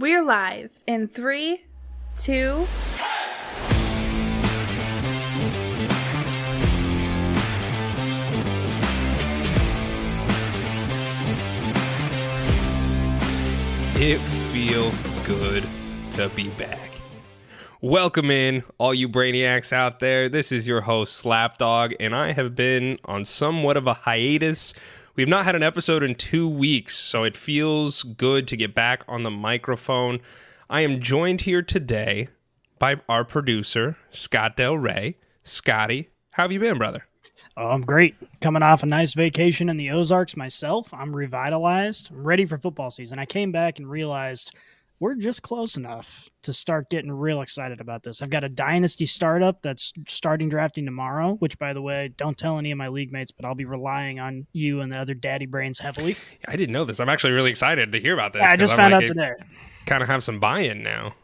We're live in three, two. It feels good to be back. Welcome in, all you brainiacs out there. This is your host, Slapdawg, and I have been on somewhat of a hiatus. We've not had an episode in two weeks, so it feels good to get back on the microphone. I am joined here today by our producer, Scott Del Rey. Scotty, how have you been, brother? Oh, I'm great. Coming off a nice vacation in the Ozarks myself. I'm revitalized. I'm ready for football season. I came back and realized we're just close enough to start getting real excited about this. I've got a dynasty startup that's starting drafting tomorrow, which, by the way, don't tell any of my league mates, but I'll be relying on you and the other daddy brains heavily. I didn't know this. I'm actually really excited to hear about this. I just I'm found like, out today. Kind of have some buy-in now.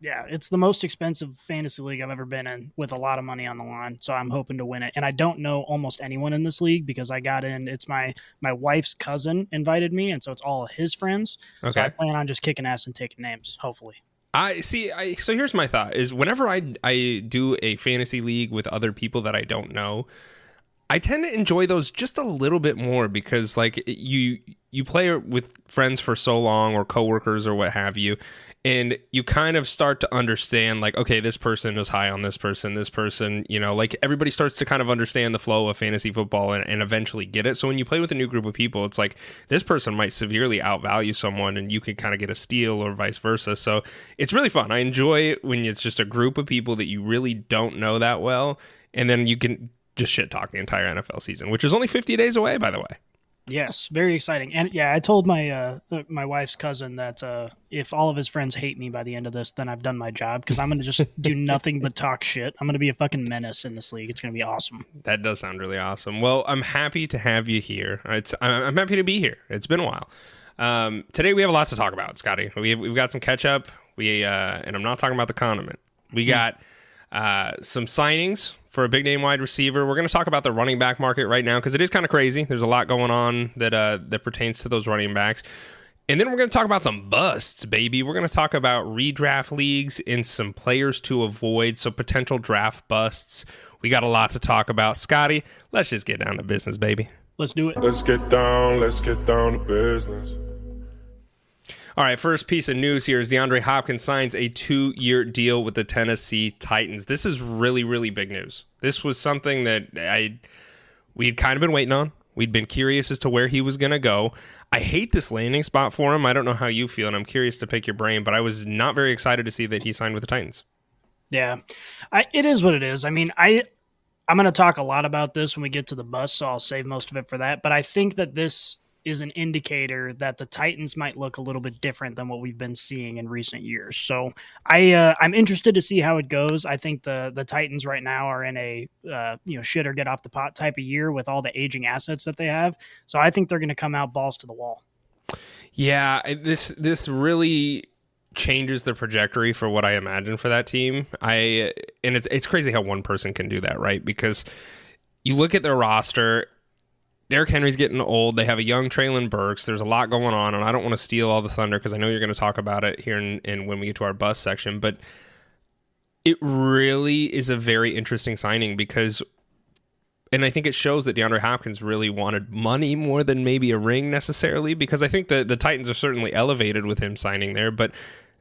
Yeah, it's the most expensive fantasy league I've ever been in with a lot of money on the line. So I'm hoping to win it. And I don't know almost anyone in this league because I got in it's my my wife's cousin invited me and so it's all his friends. So I plan on just kicking ass and taking names, hopefully. I see. I so here's my thought: is whenever I I do a fantasy league with other people that I don't know, I tend to enjoy those just a little bit more because like you you play with friends for so long or coworkers or what have you, and you kind of start to understand like okay, this person is high on this person, this person, you know, like everybody starts to kind of understand the flow of fantasy football and, and eventually get it. So when you play with a new group of people, it's like this person might severely outvalue someone and you can kind of get a steal or vice versa. So it's really fun. I enjoy when it's just a group of people that you really don't know that well, and then you can just shit talk the entire NFL season, which is only 50 days away, by the way. Yes, very exciting. And yeah, I told my uh, my wife's cousin that uh, if all of his friends hate me by the end of this, then I've done my job because I'm going to just do nothing but talk shit. I'm going to be a fucking menace in this league. It's going to be awesome. That does sound really awesome. Well, I'm happy to have you here. It's I'm I'm happy to be here. It's been a while. Um, today we have a lot to talk about, Scotty. We have, we've got some catch up. We uh, and I'm not talking about the condiment. We got uh, some signings for a big name wide receiver. We're going to talk about the running back market right now because it is kind of crazy. There's a lot going on that uh, that pertains to those running backs. And then we're going to talk about some busts, baby. We're going to talk about redraft leagues and some players to avoid, so potential draft busts. We got a lot to talk about. Scotty, let's just get down to business, baby. Let's do it. Let's get down, let's get down to business. All right, first piece of news here is DeAndre Hopkins signs a two year deal with the Tennessee Titans. This is really, really big news. This was something that I we'd kind of been waiting on. We'd been curious as to where he was going to go. I hate this landing spot for him. I don't know how you feel, and I'm curious to pick your brain, but I was not very excited to see that he signed with the Titans. Yeah, I, it is what it is. I mean, I I'm going to talk a lot about this when we get to the bus, so I'll save most of it for that. But I think that this is an indicator that the Titans might look a little bit different than what we've been seeing in recent years. So I uh, I'm interested to see how it goes. I think the the Titans right now are in a uh, you know shit or get off the pot type of year with all the aging assets that they have. So I think they're going to come out balls to the wall. Yeah, this this really changes the trajectory for what I imagine for that team. I and it's it's crazy how one person can do that, right? Because you look at their roster, Derrick Henry's getting old. They have a young Treylon Burks. There's a lot going on, and I don't want to steal all the thunder because I know you're going to talk about it here in, in when we get to our bus section. But it really is a very interesting signing because and I think it shows that DeAndre Hopkins really wanted money more than maybe a ring necessarily, because I think the, the Titans are certainly elevated with him signing there, but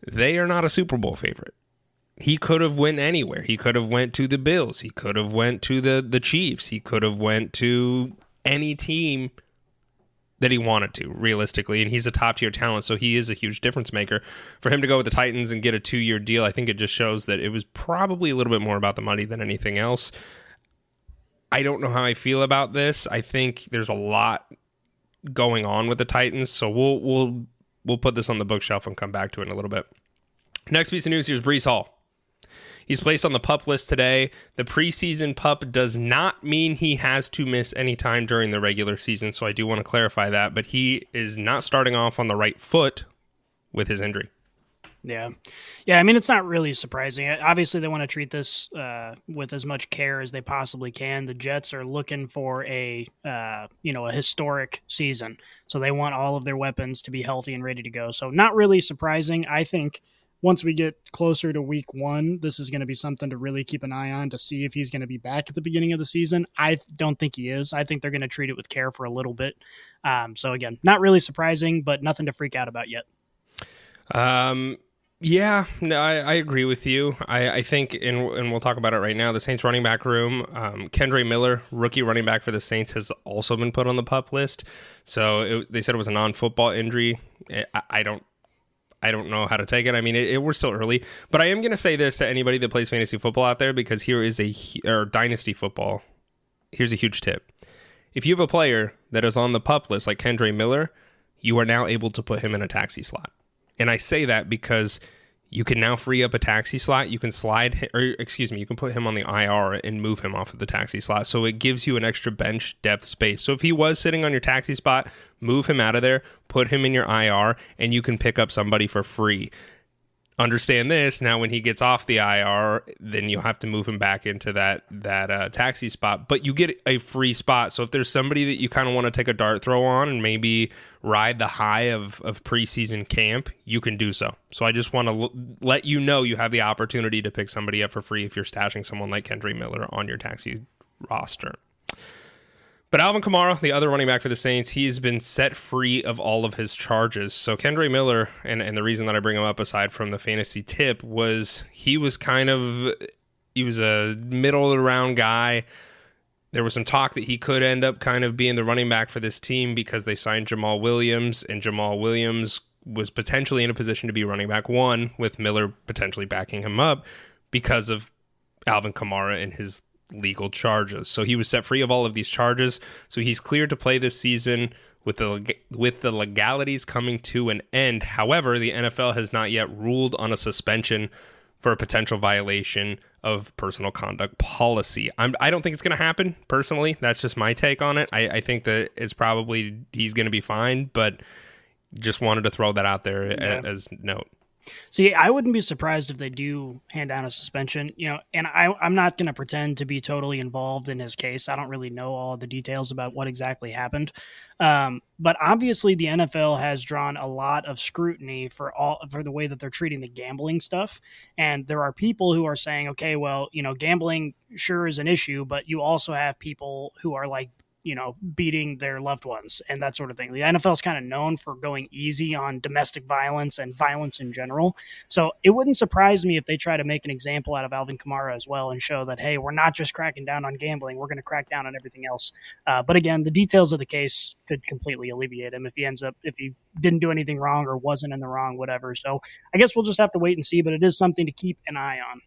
they are not a Super Bowl favorite. He could have went anywhere. He could have went to the Bills. He could have went to the the Chiefs. He could have went to any team that he wanted to, realistically. And he's a top tier talent, so he is a huge difference maker. For him to go with the Titans and get a two year deal, I think it just shows that it was probably a little bit more about the money than anything else. I don't know how I feel about this. I think there's a lot going on with the Titans, so we'll we'll we'll put this on the bookshelf and come back to it in a little bit. Next piece of news here is Breece Hall. He's placed on the pup list today. The preseason pup does not mean he has to miss any time during the regular season, so I do want to clarify that. But he is not starting off on the right foot with his injury. Yeah. Yeah. I mean, it's not really surprising. Obviously, they want to treat this uh, with as much care as they possibly can. The Jets are looking for a, uh, you know, a historic season. So they want all of their weapons to be healthy and ready to go. So, not really surprising. I think once we get closer to week one, this is going to be something to really keep an eye on to see if he's going to be back at the beginning of the season. I don't think he is. I think they're going to treat it with care for a little bit. Um, so, again, not really surprising, but nothing to freak out about yet. Um, yeah, no, I, I, agree with you. I, I think, and, and, we'll talk about it right now. The Saints running back room, um, Kendre Miller, rookie running back for the Saints, has also been put on the pup list. So it, they said it was a non-football injury. I, I, don't, I don't know how to take it. I mean, it, it, we're still early, but I am going to say this to anybody that plays fantasy football out there because here is a or dynasty football. Here's a huge tip: if you have a player that is on the pup list like Kendre Miller, you are now able to put him in a taxi slot. And I say that because you can now free up a taxi slot. You can slide, or excuse me, you can put him on the IR and move him off of the taxi slot. So it gives you an extra bench depth space. So if he was sitting on your taxi spot, move him out of there, put him in your IR, and you can pick up somebody for free understand this now when he gets off the IR then you'll have to move him back into that that uh, taxi spot but you get a free spot. So if there's somebody that you kind of want to take a dart throw on and maybe ride the high of of preseason camp you can do so. So I just want to l- let you know you have the opportunity to pick somebody up for free if you're stashing someone like Kendre Miller on your taxi roster but Alvin Kamara, the other running back for the Saints, he's been set free of all of his charges. So Kendre Miller, and, and the reason that I bring him up aside from the fantasy tip was he was kind of he was a middle of the round guy. There was some talk that he could end up kind of being the running back for this team because they signed Jamaal Williams, and Jamaal Williams was potentially in a position to be running back one, with Miller potentially backing him up because of Alvin Kamara and his legal charges. So he was set free of all of these charges. So he's cleared to play this season with the with the legalities coming to an end. However, the NFL has not yet ruled on a suspension for a potential violation of personal conduct policy. I'm, I do not think it's going to happen personally. That's just my take on it. I, I think that it's probably he's going to be fine, but just wanted to throw that out there yeah. as, as note. See, I wouldn't be surprised if they do hand down a suspension, you know, and I, I'm not going to pretend to be totally involved in his case. I don't really know all the details about what exactly happened. Um, but obviously, the NFL has drawn a lot of scrutiny for all for the way that they're treating the gambling stuff. And there are people who are saying, okay, well, you know, gambling sure is an issue, but you also have people who are like you know, beating their loved ones and that sort of thing. The NFL is kind of known for going easy on domestic violence and violence in general. So it wouldn't surprise me if they try to make an example out of Alvin Kamara as well and show that, hey, we're not just cracking down on gambling, we're going to crack down on everything else. Uh, but again, the details of the case could completely alleviate him if he ends up, if he didn't do anything wrong or wasn't in the wrong, whatever. So I guess we'll just have to wait and see, but it is something to keep an eye on.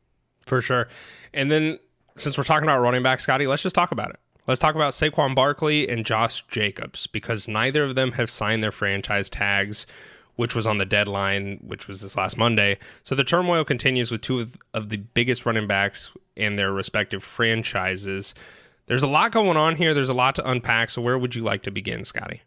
For sure. And then since we're talking about running back, Scotty, let's just talk about it. Let's talk about Saquon Barkley and Josh Jacobs because neither of them have signed their franchise tags, which was on the deadline, which was this last Monday. So the turmoil continues with two of, of the biggest running backs in their respective franchises. There's a lot going on here. There's a lot to unpack. So where would you like to begin, Scotty?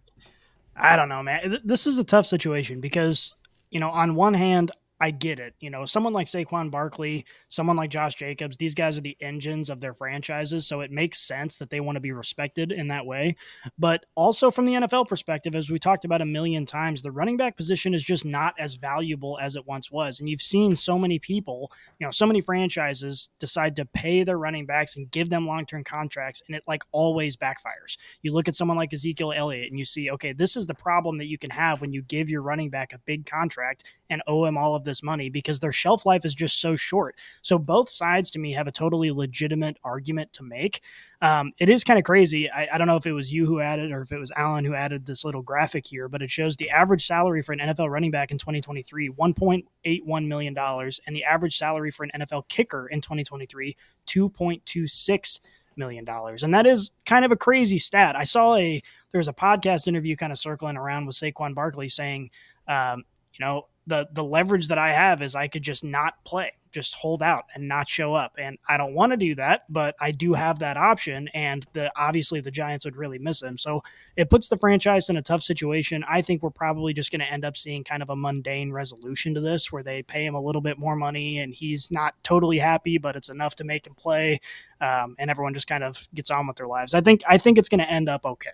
I don't know, man. This is a tough situation because, you know, on one hand, I get it. You know, someone like Saquon Barkley, someone like Josh Jacobs, these guys are the engines of their franchises. So it makes sense that they want to be respected in that way. But also from the NFL perspective, as we talked about a million times, the running back position is just not as valuable as it once was. And you've seen so many people, you know, so many franchises decide to pay their running backs and give them long term contracts. And it like always backfires. You look at someone like Ezekiel Elliott and you see, okay, this is the problem that you can have when you give your running back a big contract and owe him all of this money because their shelf life is just so short. So both sides to me have a totally legitimate argument to make. Um, it is kind of crazy. I, I, don't know if it was you who added or if it was Alan who added this little graphic here, but it shows the average salary for an NFL running back in 2023, $1.81 million, and the average salary for an NFL kicker in 2023, 2.26 million dollars. And that is kind of a crazy stat. I saw a there's a podcast interview kind of circling around with Saquon Barkley saying, um, you know, the the leverage that I have is I could just not play, just hold out and not show up. And I don't want to do that, but I do have that option. And the obviously the Giants would really miss him. So it puts the franchise in a tough situation. I think we're probably just going to end up seeing kind of a mundane resolution to this where they pay him a little bit more money and he's not totally happy, but it's enough to make him play. Um, and everyone just kind of gets on with their lives. I think I think it's going to end up okay.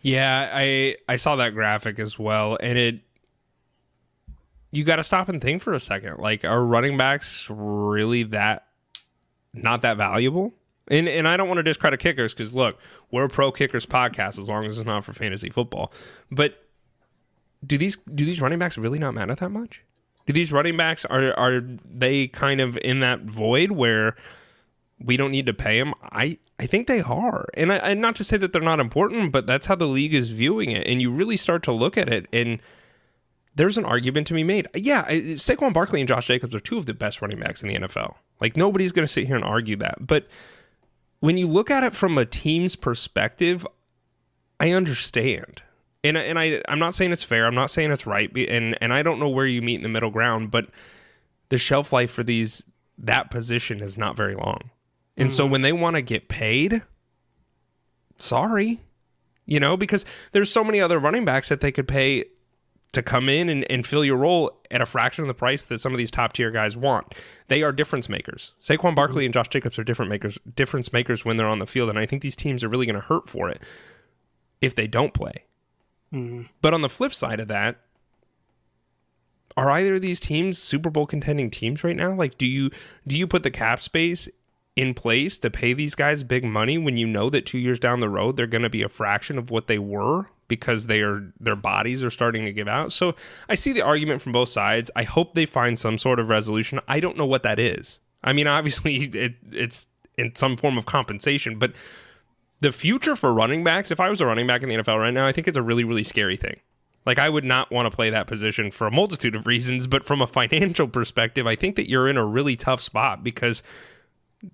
Yeah, I I saw that graphic as well, and it you got to stop and think for a second. Like, are running backs really that not that valuable? And and I don't want to discredit kickers because look, we're a pro kickers podcast as long as it's not for fantasy football. But do these do these running backs really not matter that much? Do these running backs are are they kind of in that void where we don't need to pay them? I I think they are, and I, and not to say that they're not important, but that's how the league is viewing it. And you really start to look at it and there's an argument to be made. Yeah, Saquon Barkley and Josh Jacobs are two of the best running backs in the NFL. Like nobody's going to sit here and argue that. But when you look at it from a team's perspective, I understand. And and I I'm not saying it's fair. I'm not saying it's right. And and I don't know where you meet in the middle ground, but the shelf life for these that position is not very long. And mm. so when they want to get paid, sorry. You know, because there's so many other running backs that they could pay to come in and, and fill your role at a fraction of the price that some of these top tier guys want. They are difference makers. Saquon Barkley and Josh Jacobs are different makers, difference makers when they're on the field, and I think these teams are really going to hurt for it if they don't play. Mm-hmm. But on the flip side of that, are either of these teams Super Bowl contending teams right now? Like, do you do you put the cap space in place to pay these guys big money when you know that two years down the road they're going to be a fraction of what they were because they are their bodies are starting to give out. So I see the argument from both sides. I hope they find some sort of resolution. I don't know what that is. I mean, obviously it, it's in some form of compensation, but the future for running backs, if I was a running back in the NFL right now, I think it's a really really scary thing. Like I would not want to play that position for a multitude of reasons, but from a financial perspective, I think that you're in a really tough spot because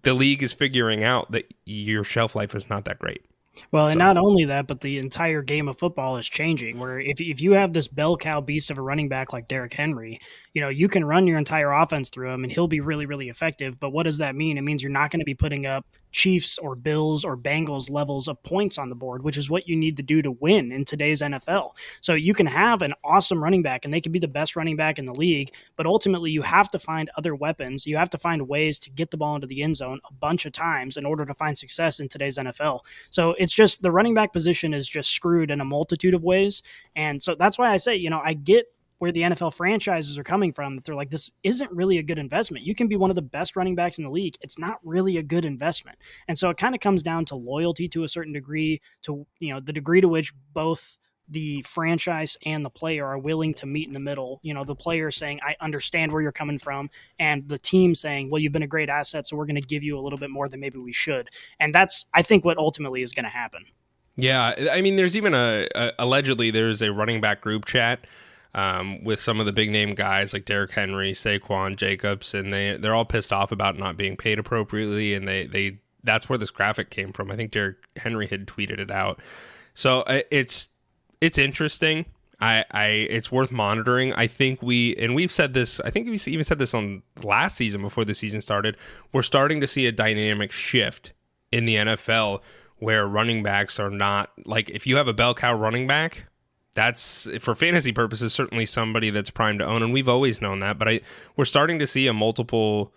the league is figuring out that your shelf life is not that great. Well, so. and not only that, but the entire game of football is changing. Where if, if you have this bell cow beast of a running back like Derrick Henry, you know, you can run your entire offense through him and he'll be really, really effective. But what does that mean? It means you're not going to be putting up Chiefs or Bills or Bengals levels of points on the board, which is what you need to do to win in today's NFL. So you can have an awesome running back and they can be the best running back in the league, but ultimately you have to find other weapons. You have to find ways to get the ball into the end zone a bunch of times in order to find success in today's NFL. So it's just the running back position is just screwed in a multitude of ways. And so that's why I say, you know, I get where the NFL franchises are coming from that they're like, this isn't really a good investment. You can be one of the best running backs in the league. It's not really a good investment. And so it kind of comes down to loyalty to a certain degree, to, you know, the degree to which both the franchise and the player are willing to meet in the middle. You know, the player saying, I understand where you're coming from, and the team saying, Well, you've been a great asset, so we're going to give you a little bit more than maybe we should. And that's, I think, what ultimately is going to happen. Yeah. I mean, there's even a, a allegedly, there's a running back group chat um, with some of the big name guys like Derrick Henry, Saquon, Jacobs, and they they're all pissed off about not being paid appropriately, and they they that's where this graphic came from. I think Derrick Henry had tweeted it out, so uh, it's it's interesting. I, I it's worth monitoring. I think we and we've said this. I think we even said this on last season before the season started. We're starting to see a dynamic shift in the NFL where running backs are not like if you have a bell cow running back, that's for fantasy purposes certainly somebody that's primed to own, and we've always known that. But I we're starting to see a multiple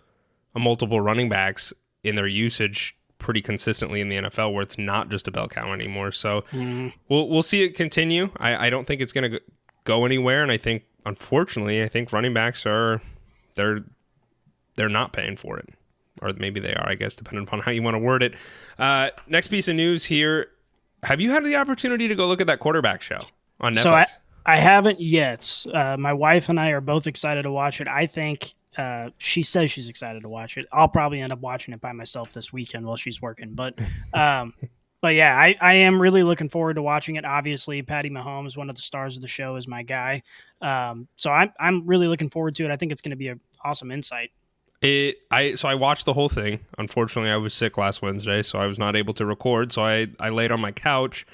a multiple running backs in their usage pretty consistently in the NFL, where it's not just a bell cow anymore. So mm. we'll we'll see it continue. I, I don't think it's going to go anywhere, and I think unfortunately, I think running backs are they're they're not paying for it, or maybe they are. I guess depending upon how you want to word it. Uh, next piece of news here: Have you had the opportunity to go look at that quarterback show? On Netflix? So I, I haven't yet. Uh, my wife and I are both excited to watch it. I think uh, she says she's excited to watch it. I'll probably end up watching it by myself this weekend while she's working. But, um, but yeah, I, I am really looking forward to watching it. Obviously, Patty Mahomes, one of the stars of the show, is my guy. Um, so I'm I'm really looking forward to it. I think it's going to be an awesome insight. It I so I watched the whole thing. Unfortunately, I was sick last Wednesday, so I was not able to record. So I I laid on my couch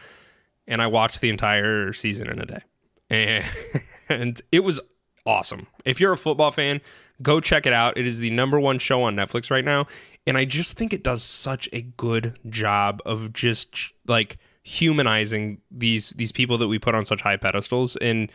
and I watched the entire season in a day. And, and it was awesome. If you're a football fan, go check it out. It is the number one show on Netflix right now, and I just think it does such a good job of just like humanizing these these people that we put on such high pedestals and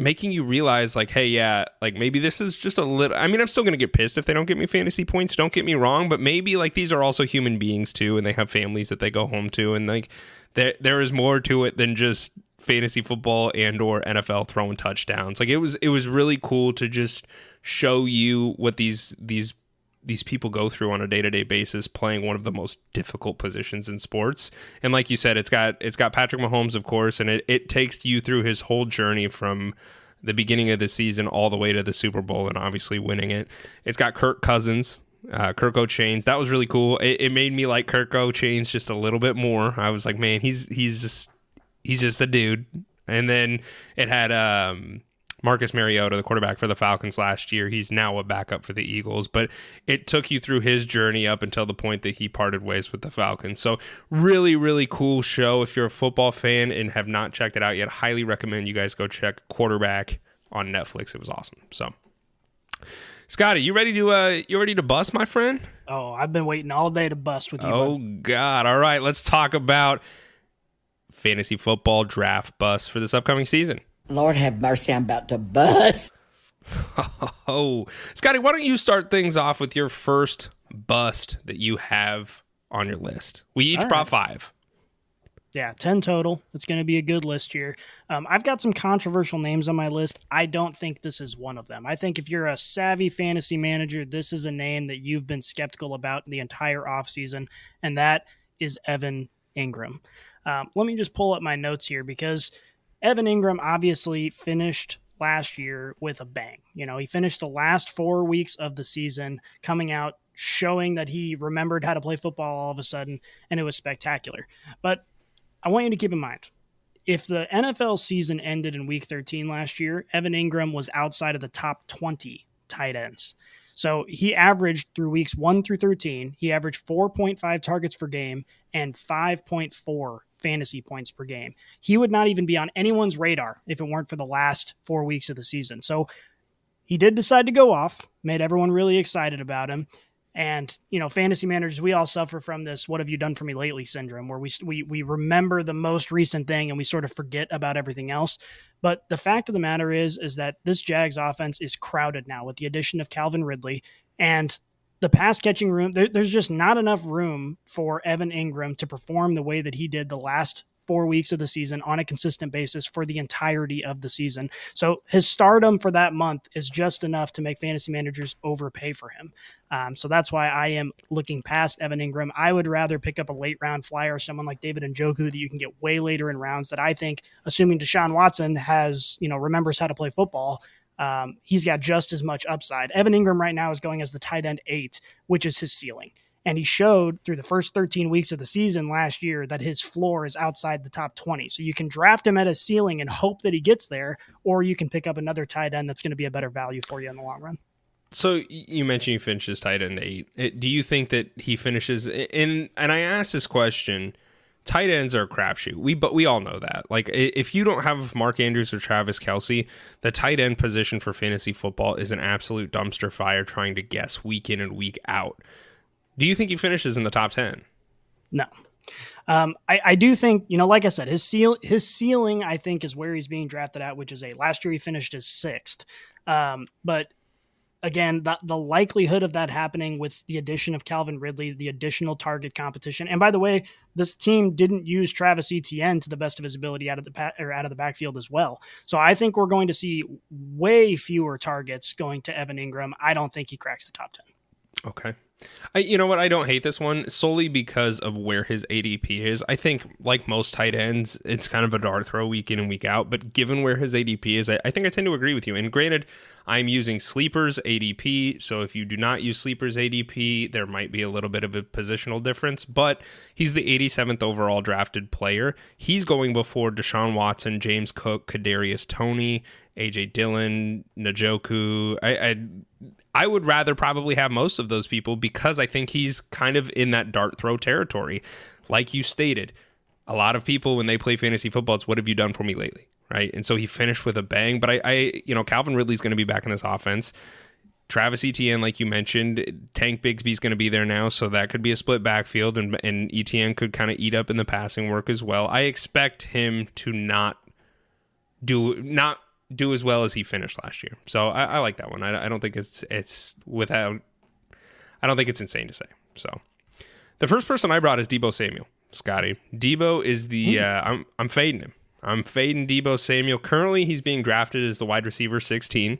making you realize like hey yeah like maybe this is just a little i mean i'm still gonna get pissed if they don't get me fantasy points don't get me wrong but maybe like these are also human beings too and they have families that they go home to and like there there is more to it than just fantasy football and or nfl throwing touchdowns. Like it was it was really cool to just show you what these these these people go through on a day-to-day basis playing one of the most difficult positions in sports and like you said it's got it's got patrick mahomes of course and it, it takes you through his whole journey from the beginning of the season all the way to the super bowl and obviously winning it it's got kirk cousins uh, Kirko Chainz. That was really cool. It, it made me like Kirko Chainz just a little bit more. I was like, man, he's he's just he's just a dude. And then it had um, Marcus Mariota, the quarterback for the Falcons last year. He's now a backup for the Eagles, but it took you through his journey up until the point that he parted ways with the Falcons. So, really, really cool show. If you're a football fan and have not checked it out yet, highly recommend you guys go check Quarterback on Netflix. It was awesome. So, Scotty, you ready to uh you ready to bust, my friend? Oh, I've been waiting all day to bust with you. Oh bud. God! All right, let's talk about fantasy football draft bust for this upcoming season. Lord have mercy, I'm about to bust. Oh, Scotty, why don't you start things off with your first bust that you have on your list? We each All brought right. five. Yeah, 10 total. It's going to be a good list here. Um, I've got some controversial names on my list. I don't think this is one of them. I think if you're a savvy fantasy manager, this is a name that you've been skeptical about the entire offseason, and that is Evan Engram. Um, let me just pull up my notes here because Evan Engram obviously finished last year with a bang. You know, he finished the last four weeks of the season coming out showing that he remembered how to play football all of a sudden, and it was spectacular. But I want you to keep in mind if the NFL season ended in week 13 last year, Evan Engram was outside of the top 20 tight ends. So he averaged through weeks 1 through 13, he averaged 4.5 targets per game and 5.4 fantasy points per game. He would not even be on anyone's radar if it weren't for the last 4 weeks of the season. So he did decide to go off, made everyone really excited about him. And you know, fantasy managers, we all suffer from this "What have you done for me lately?" syndrome, where we we we remember the most recent thing and we sort of forget about everything else. But the fact of the matter is, is that this Jags offense is crowded now with the addition of Calvin Ridley and the pass catching room. There, there's just not enough room for Evan Engram to perform the way that he did the last four weeks of the season on a consistent basis for the entirety of the season. So his stardom for that month is just enough to make fantasy managers overpay for him. Um, so that's why I am looking past Evan Engram. I would rather pick up a late round flyer, someone like David Njoku that you can get way later in rounds. That I think, assuming Deshaun Watson has you know remembers how to play football, um, he's got just as much upside. Evan Engram right now is going as the tight end eight, which is his ceiling. And he showed through the first 13 weeks of the season last year that his floor is outside the top 20. So you can draft him at his ceiling and hope that he gets there, or you can pick up another tight end that's going to be a better value for you in the long run. So you mentioned he finishes tight end eight. Do you think that he finishes in? And I asked this question. Tight ends are a crapshoot. We but we all know that. Like if you don't have Mark Andrews or Travis Kelce, the tight end position for fantasy football is an absolute dumpster fire. Trying to guess week in and week out. Do you think he finishes in the top ten? No. Um, I, I do think, you know, like I said, his seal his ceiling, I think, is where he's being drafted at, which is a last year he finished as sixth. Um, but again, the, the likelihood of that happening with the addition of Calvin Ridley, the additional target competition, and by the way, this team didn't use Travis Etienne to the best of his ability out of the pa- or out of the backfield as well. So I think we're going to see way fewer targets going to Evan Engram. I don't think he cracks the top ten. Okay. I, you know what? I don't hate this one solely because of where his ADP is. I think, like most tight ends, it's kind of a dart throw week in and week out. But given where his ADP is, I, I think I tend to agree with you. And granted, I'm using Sleepers ADP. So if you do not use Sleepers ADP, there might be a little bit of a positional difference. But he's the 87th overall drafted player. He's going before Deshaun Watson, James Cook, Kadarius Toney, AJ Dillon, Njoku. I, I I would rather probably have most of those people because I think he's kind of in that dart throw territory. Like you stated, a lot of people when they play fantasy football, it's what have you done for me lately? right? And so he finished with a bang. But I, I you know, Calvin Ridley's going to be back in this offense. Travis Etienne, like you mentioned, Tank Bigsby's going to be there now, so that could be a split backfield, and, and Etienne could kind of eat up in the passing work as well. I expect him to not do not do as well as he finished last year. So I, I like that one. I, I, don't think it's it's without. I don't think it's insane to say. So the first person I brought is Deebo Samuel. Scotty Deebo is the mm. uh, I'm I'm fading him. I'm fading Deebo Samuel. Currently, he's being drafted as the wide receiver 16,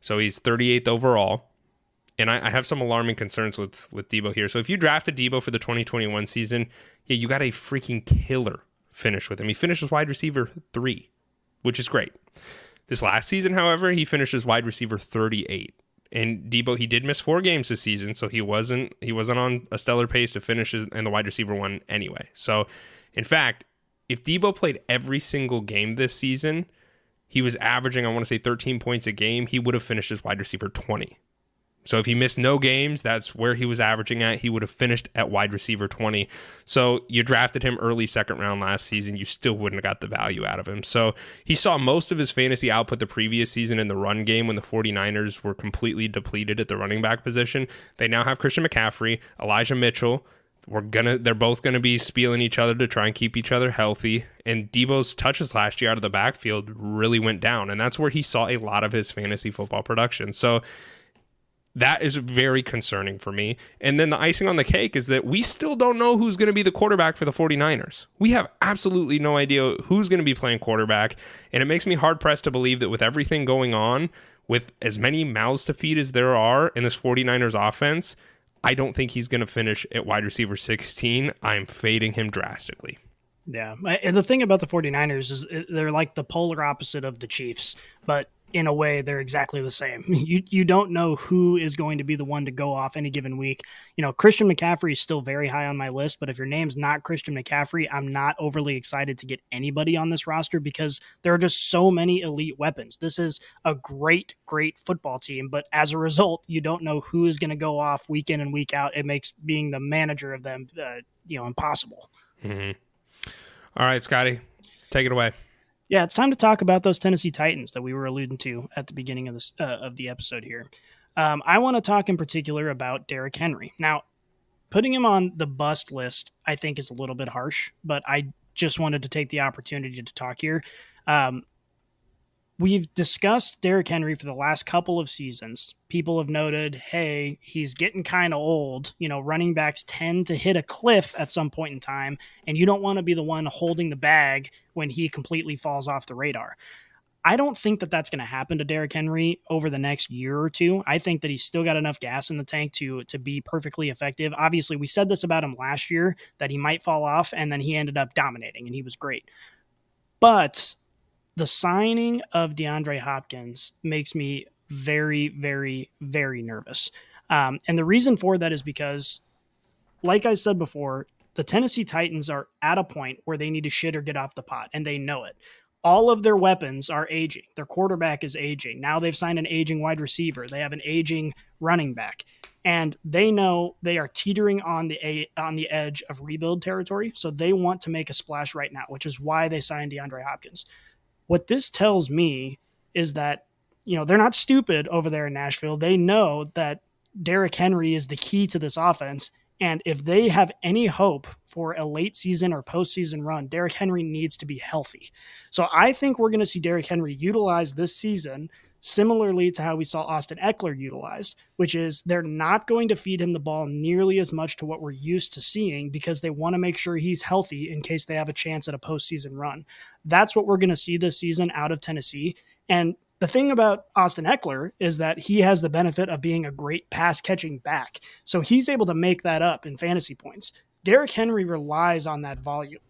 so he's 38th overall. And I, I have some alarming concerns with with Deebo here. So if you drafted Deebo for the 2021 season, yeah, you got a freaking killer finish with him. He finishes wide receiver three which is great. This last season, however, he finishes wide receiver 38. And Deebo, he did miss four games this season, so he wasn't he wasn't on a stellar pace to finish in the wide receiver one anyway. So, in fact, if Deebo played every single game this season, he was averaging, I want to say, 13 points a game. He would have finished as wide receiver 20. So if he missed no games, that's where he was averaging at. He would have finished at wide receiver 20. So you drafted him early second round last season. You still wouldn't have got the value out of him. So he saw most of his fantasy output the previous season in the run game when the 49ers were completely depleted at the running back position. They now have Christian McCaffrey, Elijah Mitchell. We're gonna they're both gonna be spieling each other to try and keep each other healthy. And Deebo's touches last year out of the backfield really went down. And that's where he saw a lot of his fantasy football production. So that is very concerning for me. And then the icing on the cake is that we still don't know who's going to be the quarterback for the 49ers. We have absolutely no idea who's going to be playing quarterback. And it makes me hard pressed to believe that with everything going on, with as many mouths to feed as there are in this 49ers offense, I don't think he's going to finish at wide receiver 16. I'm fading him drastically. Yeah. And the thing about the 49ers is they're like the polar opposite of the Chiefs, but in a way they're exactly the same. You you don't know who is going to be the one to go off any given week. You know, Christian McCaffrey is still very high on my list, but if your name's not Christian McCaffrey, I'm not overly excited to get anybody on this roster because there are just so many elite weapons. This is a great great football team, but as a result, you don't know who is going to go off week in and week out. It makes being the manager of them uh, you know impossible. Mm-hmm. All right, Scotty, take it away. Yeah, it's time to talk about those Tennessee Titans that we were alluding to at the beginning of this uh, of the episode here. Um, I want to talk in particular about Derrick Henry. Now, putting him on the bust list, I think, is a little bit harsh, but I just wanted to take the opportunity to talk here. Um, We've discussed Derrick Henry for the last couple of seasons. People have noted, hey, he's getting kind of old. You know, running backs tend to hit a cliff at some point in time, and you don't want to be the one holding the bag when he completely falls off the radar. I don't think that that's going to happen to Derrick Henry over the next year or two. I think that he's still got enough gas in the tank to to be perfectly effective. Obviously, we said this about him last year that he might fall off, and then he ended up dominating, and he was great. But the signing of DeAndre Hopkins makes me very, very, very nervous. Um, and the reason for that is because, like I said before, the Tennessee Titans are at a point where they need to shit or get off the pot, and they know it. All of their weapons are aging. Their quarterback is aging. Now they've signed an aging wide receiver. They have an aging running back, and they know they are teetering on the on the edge of rebuild territory. So they want to make a splash right now, which is why they signed DeAndre Hopkins. What this tells me is that, you know, they're not stupid over there in Nashville. They know that Derrick Henry is the key to this offense. And if they have any hope for a late season or postseason run, Derrick Henry needs to be healthy. So I think we're going to see Derrick Henry utilized this season similarly to how we saw Austin Ekeler utilized, which is they're not going to feed him the ball nearly as much to what we're used to seeing because they want to make sure he's healthy in case they have a chance at a postseason run. That's what we're going to see this season out of Tennessee. And the thing about Austin Ekeler is that he has the benefit of being a great pass catching back. So he's able to make that up in fantasy points. Derrick Henry relies on that volume.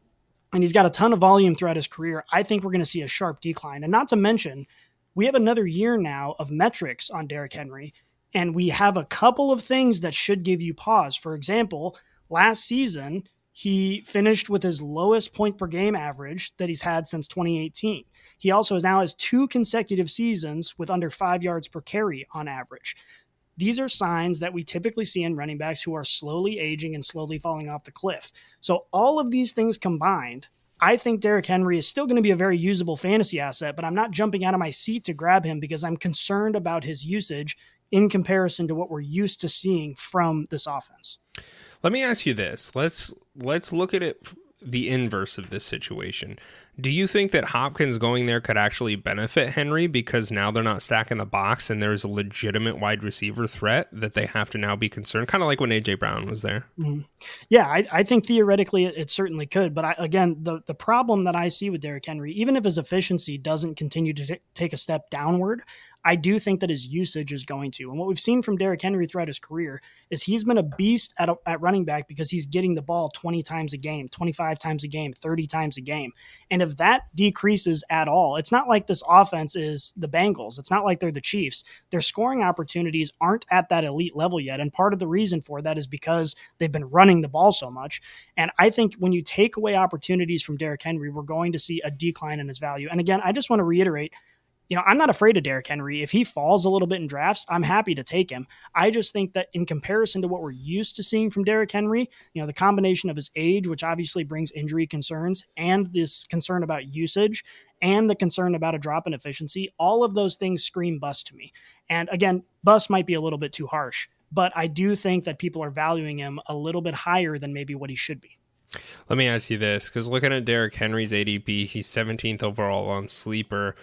And he's got a ton of volume throughout his career. I think we're going to see a sharp decline. And not to mention, we have another year now of metrics on Derrick Henry, and we have a couple of things that should give you pause. For example, last season, he finished with his lowest point per game average that he's had since 2018. He also now has two consecutive seasons with under five yards per carry on average. These are signs that we typically see in running backs who are slowly aging and slowly falling off the cliff. So, all of these things combined I think Derrick Henry is still going to be a very usable fantasy asset, but I'm not jumping out of my seat to grab him because I'm concerned about his usage in comparison to what we're used to seeing from this offense. Let me ask you this. Let's let's look at it the inverse of this situation. Do you think that Hopkins going there could actually benefit Henry because now they're not stacking the box and there's a legitimate wide receiver threat that they have to now be concerned? Kind of like when AJ Brown was there. Mm-hmm. Yeah, I, I, think theoretically it, it certainly could. But I, again, the, the problem that I see with Derrick Henry, even if his efficiency doesn't continue to t- take a step downward, I do think that his usage is going to. And what we've seen from Derrick Henry throughout his career is he's been a beast at, a, at running back because he's getting the ball 20 times a game, 25 times a game, 30 times a game. And if that decreases at all, it's not like this offense is the Bengals. It's not like they're the Chiefs. Their scoring opportunities aren't at that elite level yet. And part of the reason for that is because they've been running the ball so much. And I think when you take away opportunities from Derrick Henry, we're going to see a decline in his value. And again, I just want to reiterate you know, I'm not afraid of Derrick Henry. If he falls a little bit in drafts, I'm happy to take him. I just think that in comparison to what we're used to seeing from Derrick Henry, you know, the combination of his age, which obviously brings injury concerns, and this concern about usage, and the concern about a drop in efficiency, all of those things scream bust to me. And again, bust might be a little bit too harsh, but I do think that people are valuing him a little bit higher than maybe what he should be. Let me ask you this because looking at Derrick Henry's ADP, he's 17th overall on Sleeper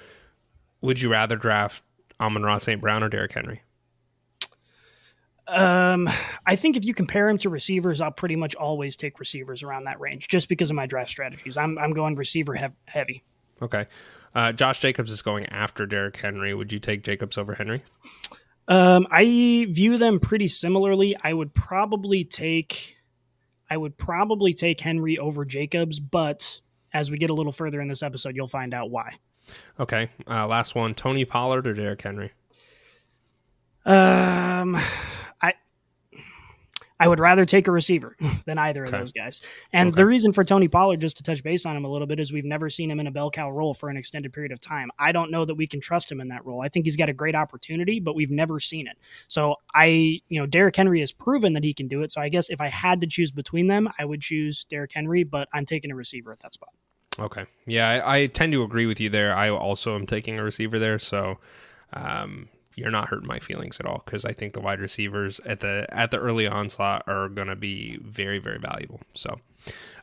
would you rather draft Amon-Ra St. Brown or Derrick Henry? Um, I think if you compare him to receivers, I'll pretty much always take receivers around that range, just because of my draft strategies. I'm I'm going receiver hev- heavy. Okay, uh, Josh Jacobs is going after Derrick Henry. Would you take Jacobs over Henry? Um, I view them pretty similarly. I would probably take, I would probably take Henry over Jacobs, but as we get a little further in this episode, you'll find out why. Okay. Uh, last one: Tony Pollard or Derrick Henry? Um, I I would rather take a receiver than either okay. of those guys. And okay. the reason for Tony Pollard, just to touch base on him a little bit, is we've never seen him in a bell cow role for an extended period of time. I don't know that we can trust him in that role. I think he's got a great opportunity, but we've never seen it. So I, you know, Derrick Henry has proven that he can do it. So I guess if I had to choose between them, I would choose Derrick Henry, but I'm taking a receiver at that spot. Okay. Yeah, I, I, tend to agree with you there. I also am taking a receiver there, so um, you're not hurting my feelings at all because I think the wide receivers at the at the early onslaught are going to be very very valuable. So,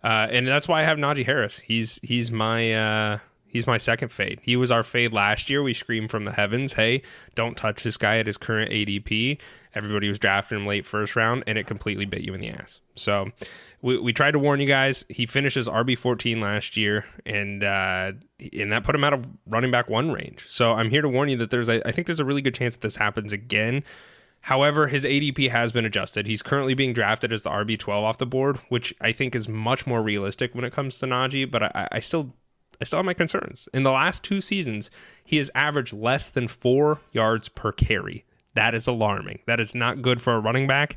uh, and that's why I have Najee Harris. He's he's my uh, he's my second fade. He was our fade last year. We screamed from the heavens, "Hey, don't touch this guy at his current ADP." Everybody was drafting him late first round, and it completely bit you in the ass. So we, we tried to warn you guys. He finishes RB fourteen last year, and uh, and that put him out of running back one range. So I'm here to warn you that there's I think there's a really good chance that this happens again. However, his ADP has been adjusted. He's currently being drafted as the RB twelve off the board, which I think is much more realistic when it comes to Najee. But I, I still I still have my concerns. In the last two seasons, he has averaged less than four yards per carry. That is alarming. That is not good for a running back.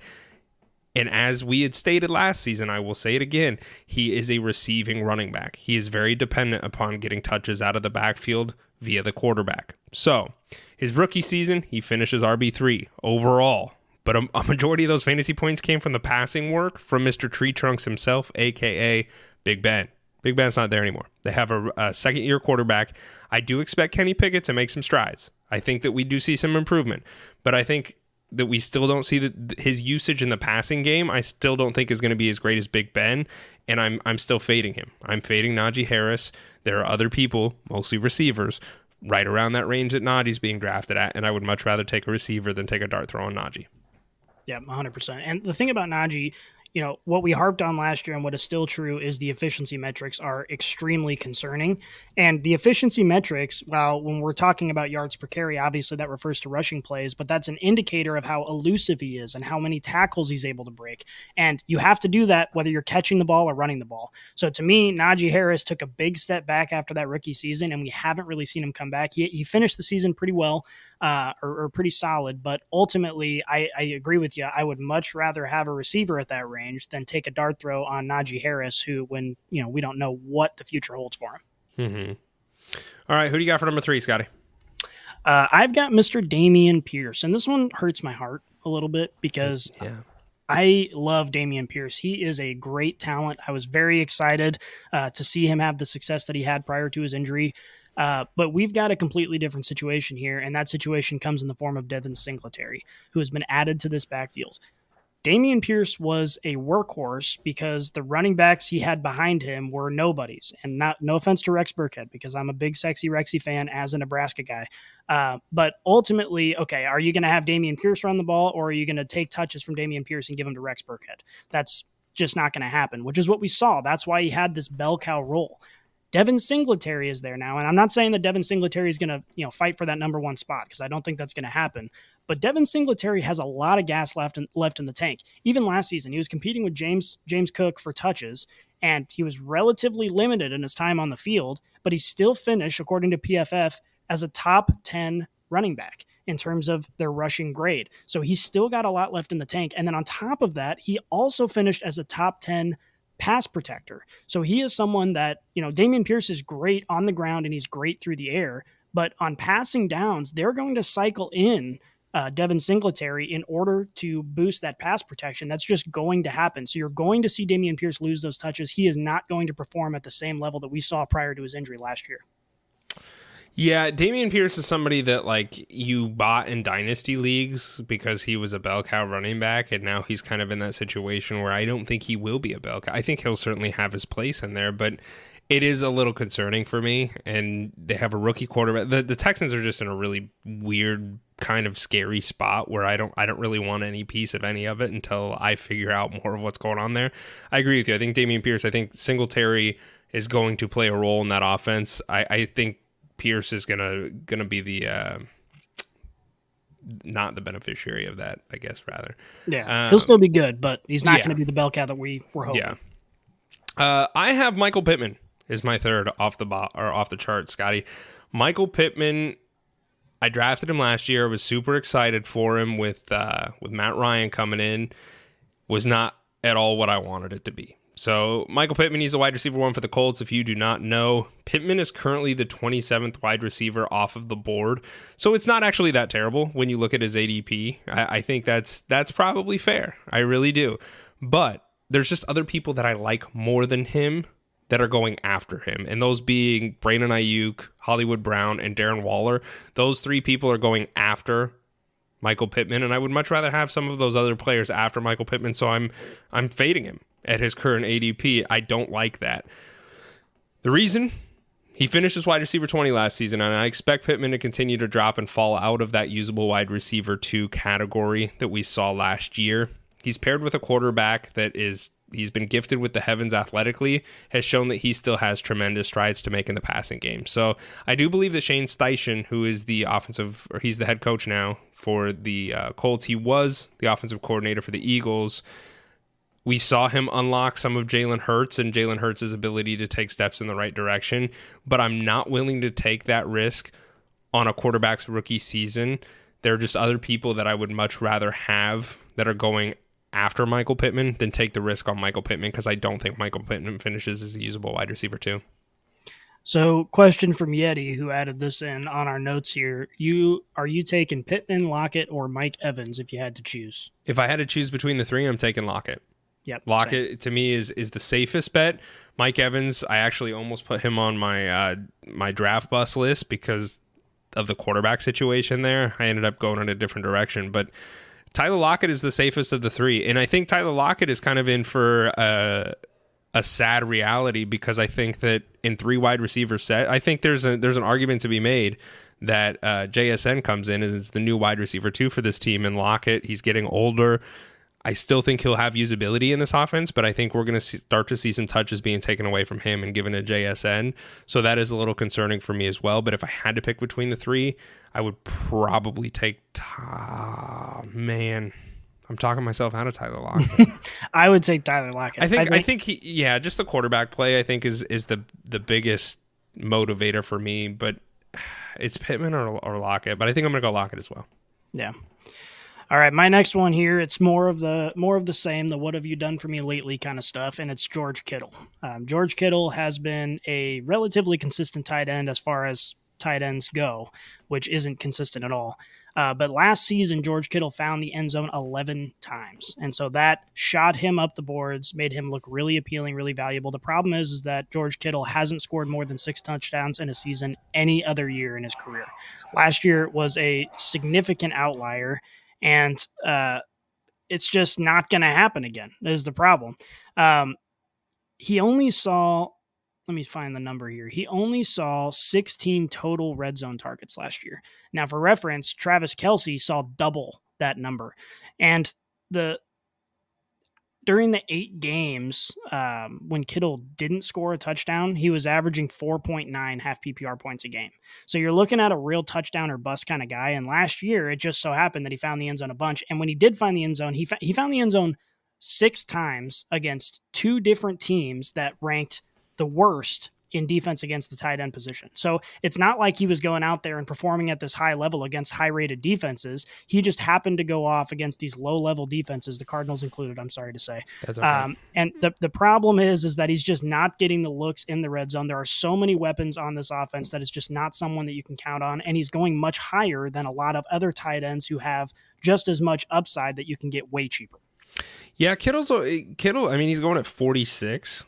And as we had stated last season, I will say it again, he is a receiving running back. He is very dependent upon getting touches out of the backfield via the quarterback. So, his rookie season, he finishes RB3 overall. But a, a majority of those fantasy points came from the passing work from Mr. Tree Trunks himself, aka Big Ben. Big Ben's not there anymore. They have a, a second year quarterback. I do expect Kenny Pickett to make some strides. I think that we do see some improvement, but I think that we still don't see that his usage in the passing game. I still don't think is going to be as great as Big Ben, and I'm I'm still fading him. I'm fading Najee Harris. There are other people, mostly receivers, right around that range that Najee's being drafted at, and I would much rather take a receiver than take a dart throw on Najee. Yeah, 100%. And the thing about Najee, you know, what we harped on last year and what is still true is the efficiency metrics are extremely concerning. And the efficiency metrics, well, when we're talking about yards per carry, obviously that refers to rushing plays, but that's an indicator of how elusive he is and how many tackles he's able to break. And you have to do that whether you're catching the ball or running the ball. So to me, Najee Harris took a big step back after that rookie season, and we haven't really seen him come back. He, he finished the season pretty well uh, or, or pretty solid, but ultimately, I, I agree with you. I would much rather have a receiver at that range than take a dart throw on Najee Harris, who, when you know, we don't know what the future holds for him. Mm-hmm. All right, who do you got for number three, Scotty? Uh, I've got Mr. Dameon Pierce, and this one hurts my heart a little bit because yeah. I love Dameon Pierce. He is a great talent. I was very excited uh, to see him have the success that he had prior to his injury. Uh, but we've got a completely different situation here, and that situation comes in the form of Devin Singletary, who has been added to this backfield. Dameon Pierce was a workhorse because the running backs he had behind him were nobodies. And not no offense to Rex Burkhead, because I'm a big sexy Rexy fan as a Nebraska guy. Uh, but ultimately, okay, are you going to have Dameon Pierce run the ball, or are you going to take touches from Dameon Pierce and give them to Rex Burkhead? That's just not going to happen, which is what we saw. That's why he had this bell cow role. Devin Singletary is there now, and I'm not saying that Devin Singletary is going to, you know, fight for that number one spot because I don't think that's going to happen. But Devin Singletary has a lot of gas left in, left in the tank. Even last season, he was competing with James James Cook for touches, and he was relatively limited in his time on the field. But he still finished, according to PFF, as a top ten running back in terms of their rushing grade. So he's still got a lot left in the tank. And then on top of that, he also finished as a top ten pass protector. So he is someone that, you know, Dameon Pierce is great on the ground and he's great through the air, but on passing downs, they're going to cycle in uh, Devin Singletary in order to boost that pass protection. That's just going to happen. So you're going to see Dameon Pierce lose those touches. He is not going to perform at the same level that we saw prior to his injury last year. Yeah, Dameon Pierce is somebody that like you bought in dynasty leagues because he was a bell cow running back, and now he's kind of in that situation where I don't think he will be a bell cow. I think he'll certainly have his place in there, but it is a little concerning for me. And they have a rookie quarterback. The, the Texans are just in a really weird kind of scary spot where I don't I don't really want any piece of any of it until I figure out more of what's going on there. I agree with you. I think Dameon Pierce, I think Singletary is going to play a role in that offense. I, I think Pierce is gonna gonna be the uh, not the beneficiary of that, I guess rather. Yeah, Um, he'll still be good, but he's not yeah. going to be the bell cow that we were hoping. Yeah. Uh, I have Michael Pittman is my third off the bo- or off the chart, Scotty. Michael Pittman, I drafted him last year. I was super excited for him with uh, with Matt Ryan coming in. Was not at all what I wanted it to be. So Michael Pittman, he's a wide receiver one for the Colts. If you do not know, Pittman is currently the 27th wide receiver off of the board. So it's not actually that terrible when you look at his ADP. I, I think that's that's probably fair. I really do. But there's just other people that I like more than him that are going after him, and those being Brandon Aiyuk, Hollywood Brown, and Darren Waller. Those three people are going after Michael Pittman, and I would much rather have some of those other players after Michael Pittman. So I'm I'm fading him at his current ADP. I don't like that. The reason he finished as wide receiver 20 last season, and I expect Pittman to continue to drop and fall out of that usable wide receiver 2 category that we saw last year. He's paired with a quarterback that is he's been gifted with the heavens athletically, has shown that he still has tremendous strides to make in the passing game. So I do believe that Shane Steichen, who is the offensive or he's the head coach now for the uh, Colts, he was the offensive coordinator for the Eagles. We saw him unlock some of Jalen Hurts and Jalen Hurts' ability to take steps in the right direction, but I'm not willing to take that risk on a quarterback's rookie season. There are just other people that I would much rather have that are going after Michael Pittman than take the risk on Michael Pittman because I don't think Michael Pittman finishes as a usable wide receiver too. So, question from Yeti, who added this in on our notes here: You are you taking Pittman, Lockett, or Mike Evans if you had to choose? If I had to choose between the three, I'm taking Lockett. Yep, same. Lockett to me is is the safest bet. Mike Evans, I actually almost put him on my uh, my draft bus list because of the quarterback situation there. I ended up going in a different direction, but Tyler Lockett is the safest of the three, and I think Tyler Lockett is kind of in for a, a sad reality because I think that in three wide receiver set, I think there's a there's an argument to be made that uh, JSN comes in as the new wide receiver two for this team, and Lockett he's getting older. I still think he'll have usability in this offense, but I think we're going to start to see some touches being taken away from him and given to JSN. So that is a little concerning for me as well. But if I had to pick between the three, I would probably take. Man, I'm talking myself out of Tyler Lockett. I would take Tyler Lockett. I think I think he yeah, just the quarterback play I think is is the the biggest motivator for me, but it's Pittman or, or Lockett, but I think I'm gonna go Lockett as well. Yeah. All right, my next one here, it's more of the more of the same, the what have you done for me lately kind of stuff, and it's George Kittle. Um, George Kittle has been a relatively consistent tight end as far as tight ends go, which isn't consistent at all. Uh, but last season, George Kittle found the end zone 11 times. And so that shot him up the boards, made him look really appealing, really valuable. The problem is, is that George Kittle hasn't scored more than six touchdowns in a season any other year in his career. Last year was a significant outlier. And uh, it's just not going to happen again, is the problem. Um, he only saw let me find the number here. He only saw 16 total red zone targets last year. Now, for reference, Travis Kelce saw double that number. And the during the eight games um, when Kittle didn't score a touchdown, he was averaging 4.9 half PPR points a game. So you're looking at a real touchdown or bust kind of guy. And last year, it just so happened that he found the end zone a bunch. And when he did find the end zone, he, fa- he found the end zone six times against two different teams that ranked the worst in defense against the tight end position. So it's not like he was going out there and performing at this high level against high rated defenses. He just happened to go off against these low level defenses, the Cardinals included, I'm sorry to say. Okay. Um, and the, the problem is, is that he's just not getting the looks in the red zone. There are so many weapons on this offense that is just not someone that you can count on. And he's going much higher than a lot of other tight ends who have just as much upside that you can get way cheaper. Yeah, Kittle's Kittle. I mean, he's going at forty six,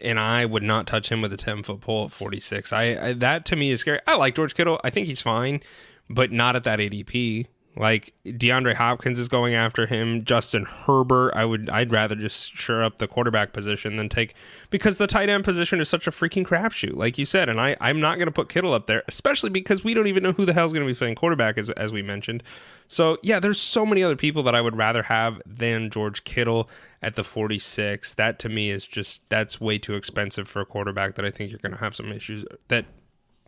and I would not touch him with a ten foot pole at forty six. I, I that to me is scary. I like George Kittle. I think he's fine, but not at that ADP. Like DeAndre Hopkins is going after him. Justin Herbert. I would. I'd rather just shore up the quarterback position than take because the tight end position is such a freaking crapshoot, like you said. And I, I'm not going to put Kittle up there, especially because we don't even know who the hell's going to be playing quarterback, as as we mentioned. So yeah, there's so many other people that I would rather have than George Kittle at the 46. That to me is just that's way too expensive for a quarterback. That I think you're going to have some issues that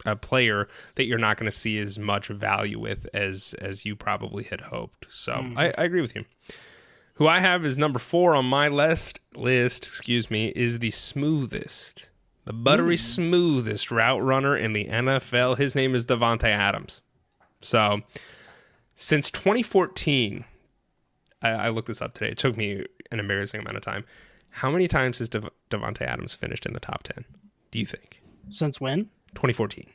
a player that you're not going to see as much value with as as you probably had hoped. So mm-hmm. I, I agree with you. Who I have is number four on my list list, excuse me, is the smoothest, the buttery mm. smoothest route runner in the NFL. His name is Davante Adams. So since 2014, I, I looked this up today. It took me an embarrassing amount of time. How many times has Dev- Davante Adams finished in the top 10? Do you think? Since when? 2014.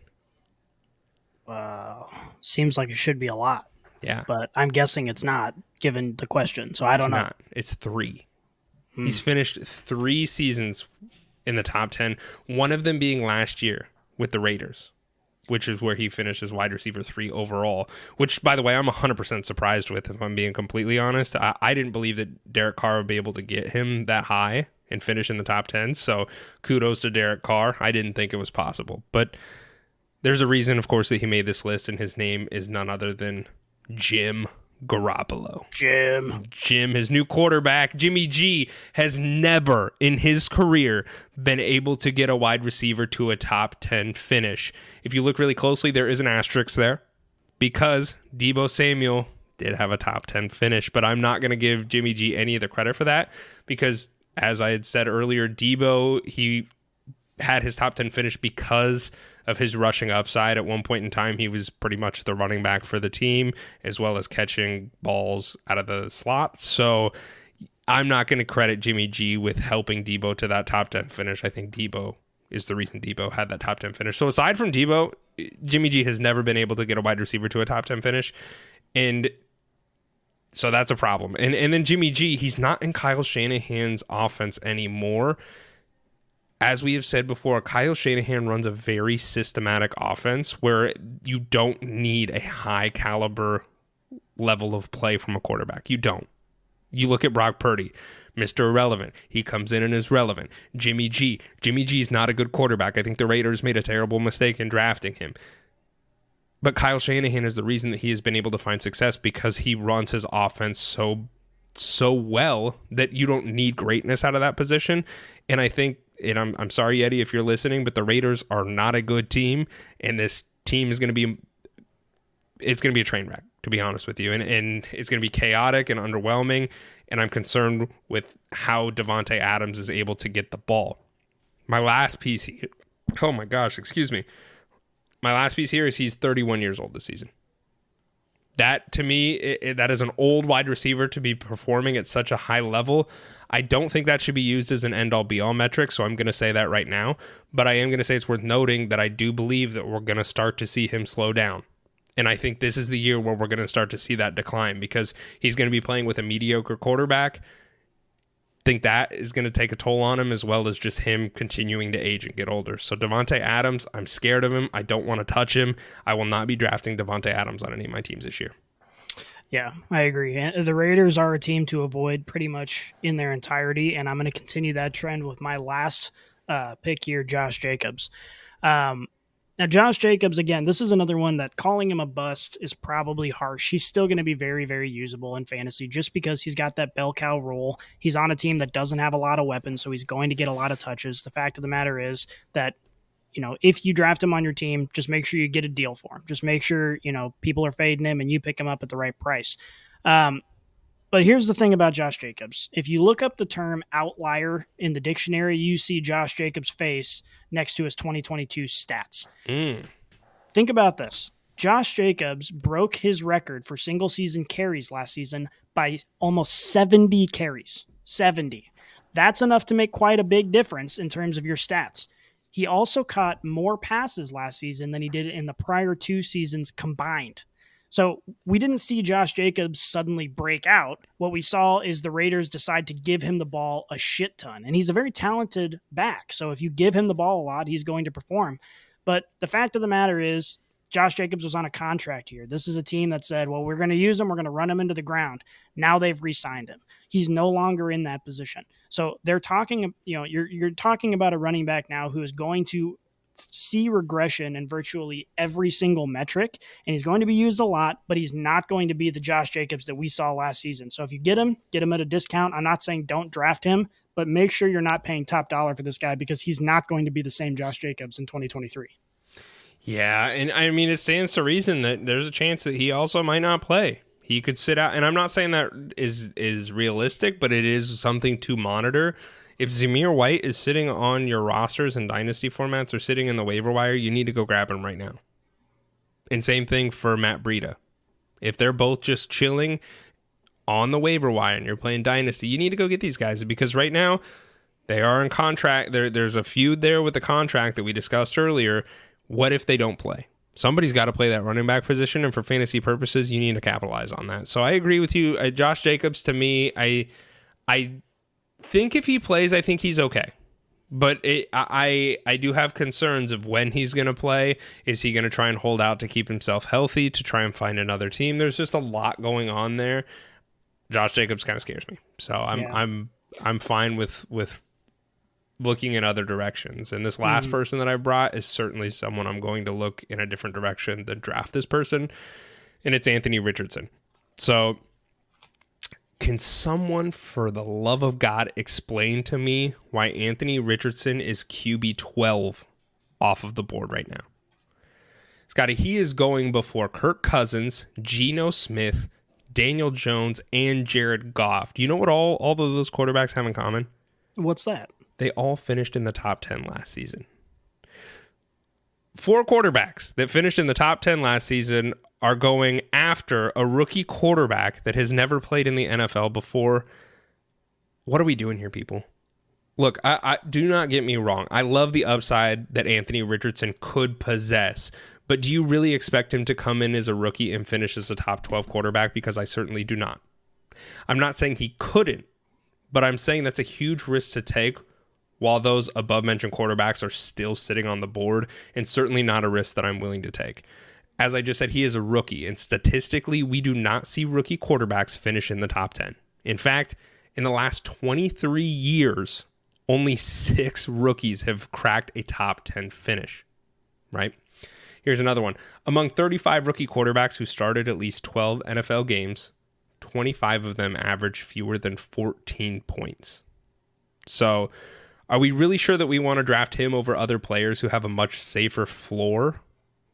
Uh, seems like it should be a lot, Yeah. but I'm guessing it's not given the question. So I don't it's know. Not. It's three. He's finished three seasons in the top 10, one of them being last year with the Raiders, which is where he finished as wide receiver three overall, which, by the way, I'm 100% surprised with, if I'm being completely honest. I, I didn't believe that Derek Carr would be able to get him that high and finish in the top 10. So kudos to Derek Carr. I didn't think it was possible. But there's a reason, of course, that he made this list, and his name is none other than Jim Garoppolo. Jim. Jim, his new quarterback, Jimmy G, has never in his career been able to get a wide receiver to a top 10 finish. If you look really closely, there is an asterisk there because Deebo Samuel did have a top 10 finish, but I'm not going to give Jimmy G any of the credit for that because, as I had said earlier, Deebo, he had his top 10 finish because of his rushing upside. At one point in time, he was pretty much the running back for the team, as well as catching balls out of the slot. So I'm not going to credit Jimmy G with helping Deebo to that top 10 finish. I think Deebo is the reason Deebo had that top 10 finish. So aside from Deebo, Jimmy G has never been able to get a wide receiver to a top 10 finish. And so that's a problem. And and then Jimmy G, he's not in Kyle Shanahan's offense anymore as we have said before, Kyle Shanahan runs a very systematic offense where you don't need a high caliber level of play from a quarterback. You don't. You look at Brock Purdy, Mr. Irrelevant. He comes in and is relevant. Jimmy G. Jimmy G is not a good quarterback. I think the Raiders made a terrible mistake in drafting him. But Kyle Shanahan is the reason that he has been able to find success because he runs his offense so so well that you don't need greatness out of that position. And I think and I'm I'm sorry, Eddie, if you're listening, but the Raiders are not a good team, and this team is going to be it's going to be a train wreck, to be honest with you, and and it's going to be chaotic and underwhelming. And I'm concerned with how Davante Adams is able to get the ball. My last piece, oh my gosh, excuse me, my last piece here is he's 31 years old this season. That to me, it, it- that is an old wide receiver to be performing at such a high level. I don't think that should be used as an end all be all metric, so I'm going to say that right now. But I am going to say it's worth noting that I do believe that we're going to start to see him slow down. And I think this is the year where we're going to start to see that decline because he's going to be playing with a mediocre quarterback. Think that is going to take a toll on him as well as just him continuing to age and get older. So Davante Adams, I'm scared of him. I don't want to touch him. I will not be drafting Davante Adams on any of my teams this year. Yeah, I agree. And The Raiders are a team to avoid pretty much in their entirety, and I'm going to continue that trend with my last uh, pick here, Josh Jacobs. Um, now, Josh Jacobs, again, this is another one that calling him a bust is probably harsh. He's still going to be very, very usable in fantasy just because he's got that bell cow role. He's on a team that doesn't have a lot of weapons, so he's going to get a lot of touches. The fact of the matter is that you know, if you draft him on your team, just make sure you get a deal for him. Just make sure, you know, people are fading him and you pick him up at the right price. Um, but here's the thing about Josh Jacobs. If you look up the term outlier in the dictionary, you see Josh Jacobs' face next to his 2022 stats. Mm. Think about this. Josh Jacobs broke his record for single season carries last season by almost 70 carries. 70. That's enough to make quite a big difference in terms of your stats. He also caught more passes last season than he did in the prior two seasons combined. So we didn't see Josh Jacobs suddenly break out. What we saw is the Raiders decide to give him the ball a shit ton. And he's a very talented back. So if you give him the ball a lot, he's going to perform. But the fact of the matter is, Josh Jacobs was on a contract here. This is a team that said, well, we're going to use him. We're going to run him into the ground. Now they've re signed him. He's no longer in that position. So they're talking, you know, you're, you're talking about a running back now who is going to see regression in virtually every single metric, and he's going to be used a lot, but he's not going to be the Josh Jacobs that we saw last season. So if you get him, get him at a discount. I'm not saying don't draft him, but make sure you're not paying top dollar for this guy because he's not going to be the same Josh Jacobs in 2023. Yeah, and I mean it stands to reason that there's a chance that he also might not play. He could sit out, and I'm not saying that is is realistic, but it is something to monitor. If Zamir White is sitting on your rosters and dynasty formats or sitting in the waiver wire, you need to go grab him right now. And same thing for Matt Breida. If they're both just chilling on the waiver wire and you're playing dynasty, you need to go get these guys because right now they are in contract. There, there's a feud there with the contract that we discussed earlier. What if they don't play? Somebody's got to play that running back position, and for fantasy purposes, you need to capitalize on that. So I agree with you, uh, Josh Jacobs. To me, I, I think if he plays, I think he's okay. But it, I I do have concerns of when he's going to play. Is he going to try and hold out to keep himself healthy to try and find another team? There's just a lot going on there. Josh Jacobs kind of scares me, so I'm Yeah. I'm I'm fine with with looking in other directions. And this last mm. person that I brought is certainly someone I'm going to look in a different direction than draft this person, and it's Anthony Richardson. So can someone, for the love of God, explain to me why Anthony Richardson is QB 12 off of the board right now? Scotty, he is going before Kirk Cousins, Geno Smith, Daniel Jones, and Jared Goff. Do you know what all, all of those quarterbacks have in common? What's that? They all finished in the top 10 last season. Four quarterbacks that finished in the top 10 last season are going after a rookie quarterback that has never played in the NFL before. What are we doing here, people? Look, I, I do not get me wrong. I love the upside that Anthony Richardson could possess, but do you really expect him to come in as a rookie and finish as a top 12 quarterback? Because I certainly do not. I'm not saying he couldn't, but I'm saying that's a huge risk to take while those above mentioned quarterbacks are still sitting on the board, and certainly not a risk that I'm willing to take. As I just said, he is a rookie, and statistically, we do not see rookie quarterbacks finish in the top 10. In fact, in the last 23 years, only six rookies have cracked a top 10 finish, right? Here's another one. Among 35 rookie quarterbacks who started at least 12 NFL games, 25 of them averaged fewer than 14 points. So, are we really sure that we want to draft him over other players who have a much safer floor?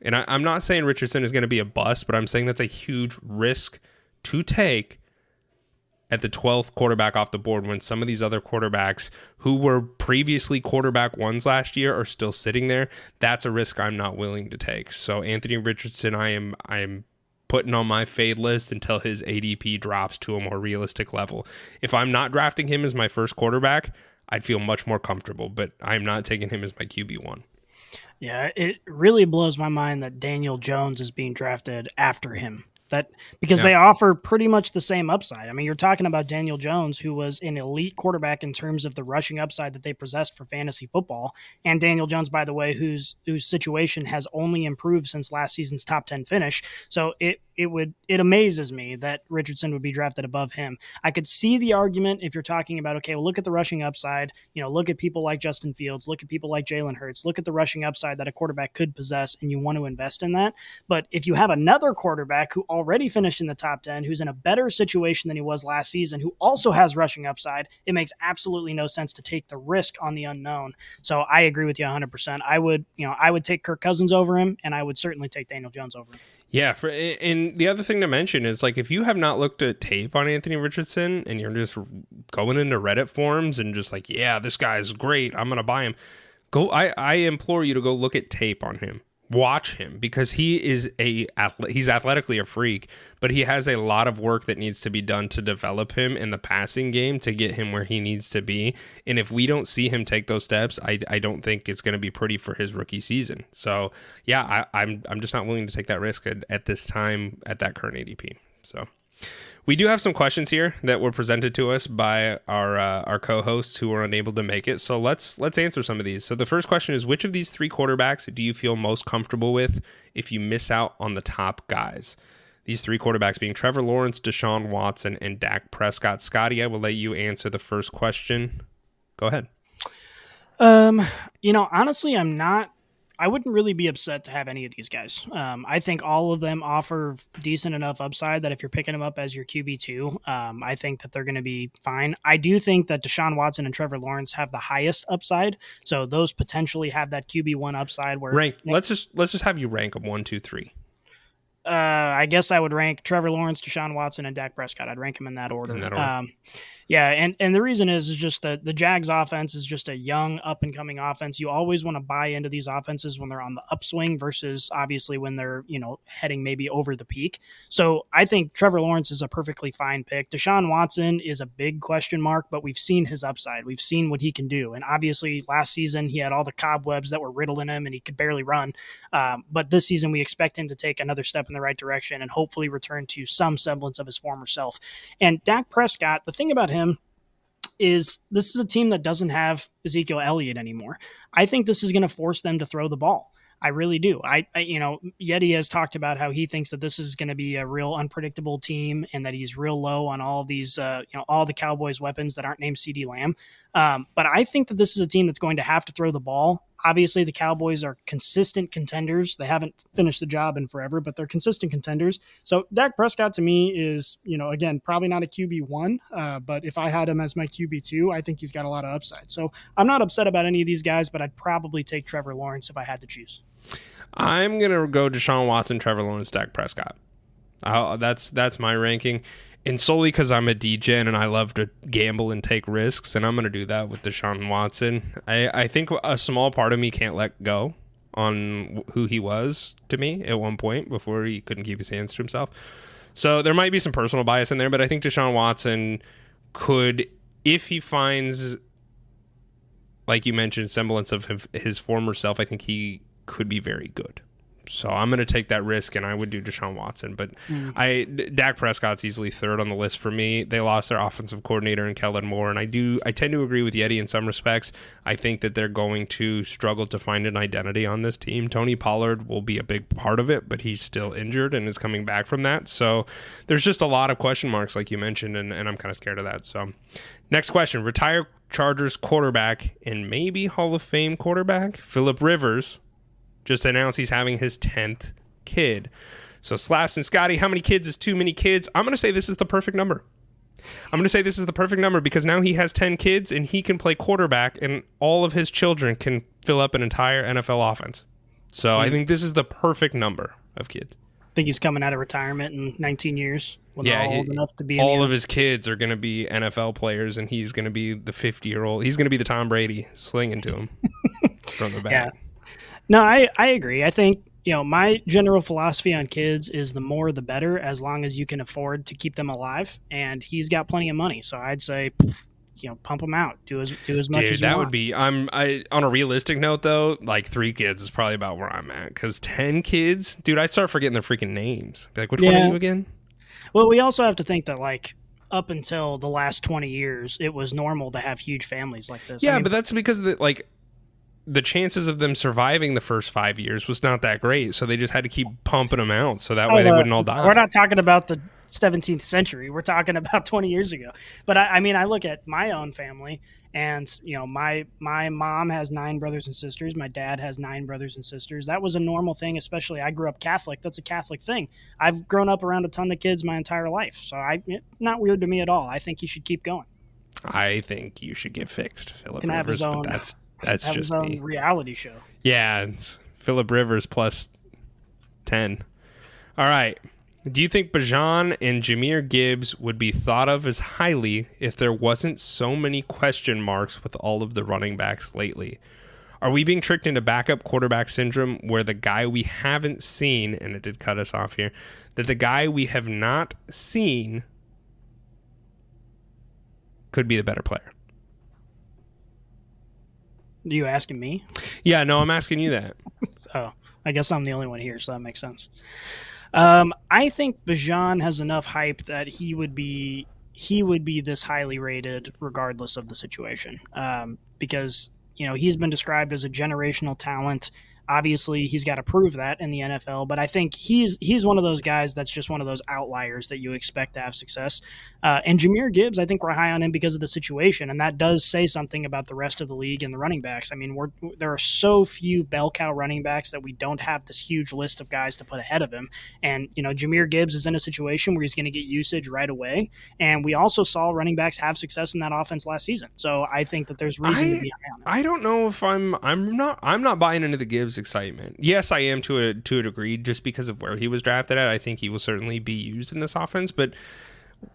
And I, I'm not saying Richardson is going to be a bust, but I'm saying that's a huge risk to take at the 12th quarterback off the board when some of these other quarterbacks who were previously quarterback ones last year are still sitting there. That's a risk I'm not willing to take. So Anthony Richardson, I am I am putting on my fade list until his ADP drops to a more realistic level. If I'm not drafting him as my first quarterback, I'd feel much more comfortable, but I'm not taking him as my QB1. Yeah, it really blows my mind that Daniel Jones is being drafted after him. That because Yeah. they offer pretty much the same upside. I mean, you're talking about Daniel Jones, who was an elite quarterback in terms of the rushing upside that they possessed for fantasy football, and Daniel Jones, by the way, whose whose situation has only improved since last season's top ten finish. So it it would it amazes me that Richardson would be drafted above him. I could see the argument if you're talking about okay, well, look at the rushing upside. You know, look at people like Justin Fields, look at people like Jalen Hurts, look at the rushing upside that a quarterback could possess, and you want to invest in that. But if you have another quarterback who already finished in the top 10, who's in a better situation than he was last season, who also has rushing upside, it makes absolutely no sense to take the risk on the unknown. So I agree with you 100%. I would, you know, I would take Kirk Cousins over him, and I would certainly take Daniel Jones over him. Yeah, for and the other thing to mention is like if you have not looked at tape on Anthony Richardson and you're just going into Reddit forums and just like, yeah, this guy's great, I'm gonna buy him. Go, I I implore you to go look at tape on him. Watch him because he is a he's athletically a freak, but he has a lot of work that needs to be done to develop him in the passing game to get him where he needs to be. And if we don't see him take those steps, I, I don't think it's going to be pretty for his rookie season. So yeah, I, I'm I'm just not willing to take that risk at, at this time at that current ADP. So we do have some questions here that were presented to us by our uh, our co-hosts who were unable to make it. So let's let's answer some of these. So the first question is which of these three quarterbacks do you feel most comfortable with if you miss out on the top guys? These three quarterbacks being Trevor Lawrence, Deshaun Watson, and Dak Prescott. Scotty, I will let you answer the first question. Go ahead. Um, you know, honestly, I'm not. I wouldn't really be upset to have any of these guys. Um, I think all of them offer decent enough upside that if you're picking them up as your QB two, um, I think that they're going to be fine. I do think that Deshaun Watson and Trevor Lawrence have the highest upside, so those potentially have that QB one upside. Where Rank. Let's just let's just have you rank them one, two, three. uh, I guess I would rank Trevor Lawrence, Deshaun Watson, and Dak Prescott. I'd rank them in that order. In that order. Um, yeah, and and the reason is is just that the Jags offense is just a young up and coming offense. You always want to buy into these offenses when they're on the upswing versus obviously when they're you know heading maybe over the peak. So I think Trevor Lawrence is a perfectly fine pick. Deshaun Watson is a big question mark, but we've seen his upside. We've seen what he can do, and obviously last season he had all the cobwebs that were riddling him and he could barely run. Um, but this season, we expect him to take another step in the right direction and hopefully return to some semblance of his former self. And Dak Prescott, the thing about him is this is a team that doesn't have Ezekiel Elliott anymore. I think this is going to force them to throw the ball. I really do. I, I, you know, Yeti has talked about how he thinks that this is going to be a real unpredictable team and that he's real low on all these, uh, you know, all the Cowboys' weapons that aren't named CeeDee Lamb. Um, but I think that this is a team that's going to have to throw the ball. Obviously, the Cowboys are consistent contenders. They haven't finished the job in forever, but they're consistent contenders. So Dak Prescott to me is, you know, again, probably not a QB one, uh, but if I had him as my QB two, I think he's got a lot of upside. So I'm not upset about any of these guys, but I'd probably take Trevor Lawrence if I had to choose. I'm gonna go Deshaun Watson, Trevor Lawrence, Dak Prescott. Uh, that's that's my ranking, and solely because I'm a DGen and I love to gamble and take risks, and I'm gonna do that with Deshaun Watson. I I think a small part of me can't let go on who he was to me at one point before he couldn't keep his hands to himself. So there might be some personal bias in there, but I think Deshaun Watson could, if he finds, like you mentioned, semblance of his former self, I think he could be very good. So I'm going to take that risk, and I would do Deshaun Watson. But mm. I, Dak Prescott's easily third on the list for me. They lost their offensive coordinator in Kellen Moore, and I do I tend to agree with Yeti in some respects. I think that they're going to struggle to find an identity on this team. Tony Pollard will be a big part of it, but he's still injured and is coming back from that. So there's just a lot of question marks, like you mentioned, and, and I'm kind of scared of that. So next question: Retire Chargers quarterback and maybe Hall of Fame quarterback Philip Rivers just announced he's having his 10th kid. So, Slaps and Scotty, how many kids is too many kids? I'm going to say this is the perfect number. I'm going to say this is the perfect number because now he has 10 kids and he can play quarterback, and all of his children can fill up an entire NFL offense. So, I mm-hmm. think this is the perfect number of kids. I think he's coming out of retirement in 19 years when Yeah, they're he- old enough to be All of his kids are going to be NFL players, and he's going to be the 50 year old. He's going to be the Tom Brady slinging to him from the back. Yeah. No, I, I agree. I think, you know, my general philosophy on kids is the more the better as long as you can afford to keep them alive. And he's got plenty of money. So I'd say you know pump them out. Do as do as much Dude, as you that want. would be. I'm. I on a realistic note though, like three kids is probably about where I'm at. Because ten kids, dude, I start forgetting their freaking names. Be like, which one are you again? Well, we also have to think that like up until the last 20 years, it was normal to have huge families like this. I Yeah, mean, but that's because the like the chances of them surviving the first five years was not that great. So they just had to keep pumping them out, so that way they uh, wouldn't all die. We're not talking about the 17th century. We're talking about 20 years ago. But I, I mean, I look at my own family, and you know, my my mom has nine brothers and sisters. My dad has nine brothers and sisters. That was a normal thing. Especially, I grew up Catholic. That's a Catholic thing. I've grown up around a ton of kids my entire life, so I not weird to me at all. I think he should keep going. I think you should get fixed, Philip Can have Rivers. his own- that's that's have just me. reality show. Yeah, it's Philip Rivers plus ten. All right. Do you think Bijan and Jahmyr Gibbs would be thought of as highly if there wasn't so many question marks with all of the running backs lately? Are we being tricked into backup quarterback syndrome where the guy we haven't seen, and it did cut us off here, that the guy we have not seen could be the better player? Are you asking me? Yeah, no, I'm asking you that. Oh, I guess I'm the only one here, so that makes sense. Um, I think Bijan has enough hype that he would be he would be this highly rated regardless of the situation. Um, because you know he's been described as a generational talent. Obviously, he's got to prove that in the NFL, but I think he's he's one of those guys that's just one of those outliers that you expect to have success. Uh, and Jahmyr Gibbs, I think we're high on him because of the situation, and that does say something about the rest of the league and the running backs. I mean, we're there are so few bell cow running backs that we don't have this huge list of guys to put ahead of him. And you know, Jahmyr Gibbs is in a situation where he's going to get usage right away. And we also saw running backs have success in that offense last season. So I think that there's reason I- to be high on him. I don't know if I'm I'm not I'm not buying into the Gibbs excitement. Yes, I am to a to a degree just because of where he was drafted at. I think he will certainly be used in this offense, but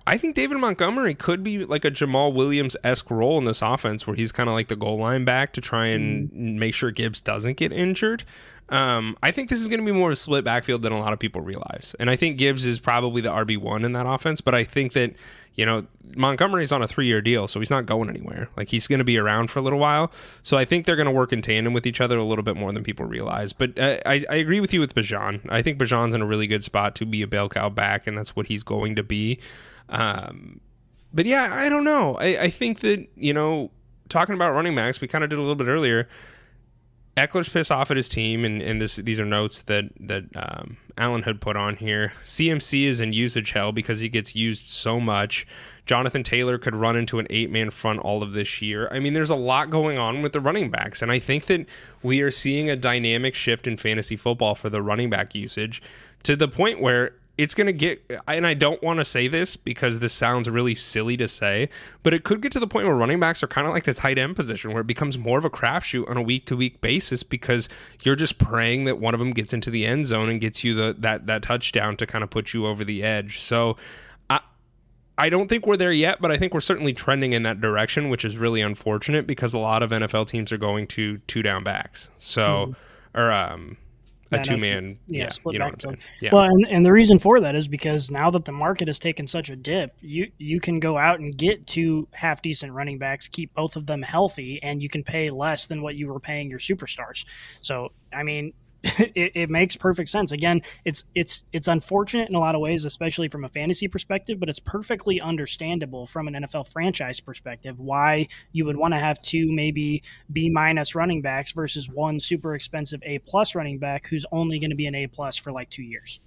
I think David Montgomery could be like a Jamaal Williams esque role in this offense where he's kind of like the goal line back to try and mm. make sure Gibbs doesn't get injured. Um, I think this is going to be more of a split backfield than a lot of people realize. And I think Gibbs is probably the RB1 in that offense, but I think that, you know, Montgomery's on a three year deal, so he's not going anywhere. Like he's going to be around for a little while. So I think they're going to work in tandem with each other a little bit more than people realize. But uh, I, I agree with you with Bijan. I think Bijan's in a really good spot to be a bell cow back, and that's what he's going to be. Um, but yeah, I don't know. I, I think that, you know, talking about running backs, we kind of did a little bit earlier. Ekeler's pissed off at his team, and, and this these are notes that that um, Allen had put on here. CMC is in usage hell because he gets used so much. Jonathan Taylor could run into an eight man front all of this year. I mean, there's a lot going on with the running backs, and I think that we are seeing a dynamic shift in fantasy football for the running back usage to the point where it's going to get and I don't want to say this because this sounds really silly to say, but it could get to the point where running backs are kind of like the tight end position where it becomes more of a crapshoot on a week to week basis because you're just praying that one of them gets into the end zone and gets you the that that touchdown to kind of put you over the edge. So I I don't think we're there yet, but I think we're certainly trending in that direction, which is really unfortunate because a lot of NFL teams are going to two down backs. So or um a two man yeah, yeah, split you know what I'm backfield. saying. Yeah. Well, and, and the reason for that is because now that the market has taken such a dip, you you can go out and get two half decent running backs, keep both of them healthy, and you can pay less than what you were paying your superstars. So, I mean, it, it makes perfect sense. Again, it's it's it's unfortunate in a lot of ways, especially from a fantasy perspective, but it's perfectly understandable from an NFL franchise perspective why you would want to have two maybe B minus running backs versus one super expensive A plus running back who's only going to be an A plus for like two years.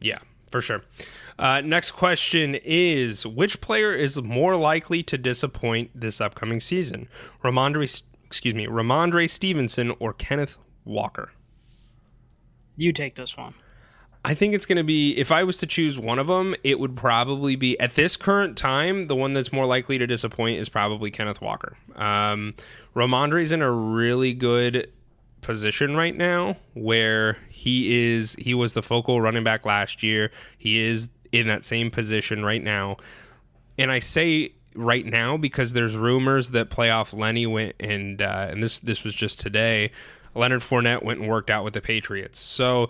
Yeah, for sure. Uh, next question is which player is more likely to disappoint this upcoming season? Rhamondre, excuse me, Rhamondre Stevenson or Kenneth Walker? You take this one. I think it's going to be if I was to choose one of them, it would probably be at this current time the one that's more likely to disappoint is probably Kenneth Walker. Um, Rhamondre's in a really good position right now where he is he was the focal running back last year. He is in that same position right now. And I say right now because there's rumors that playoff Lenny went and uh, and this this was just today. Leonard Fournette went and worked out with the Patriots. So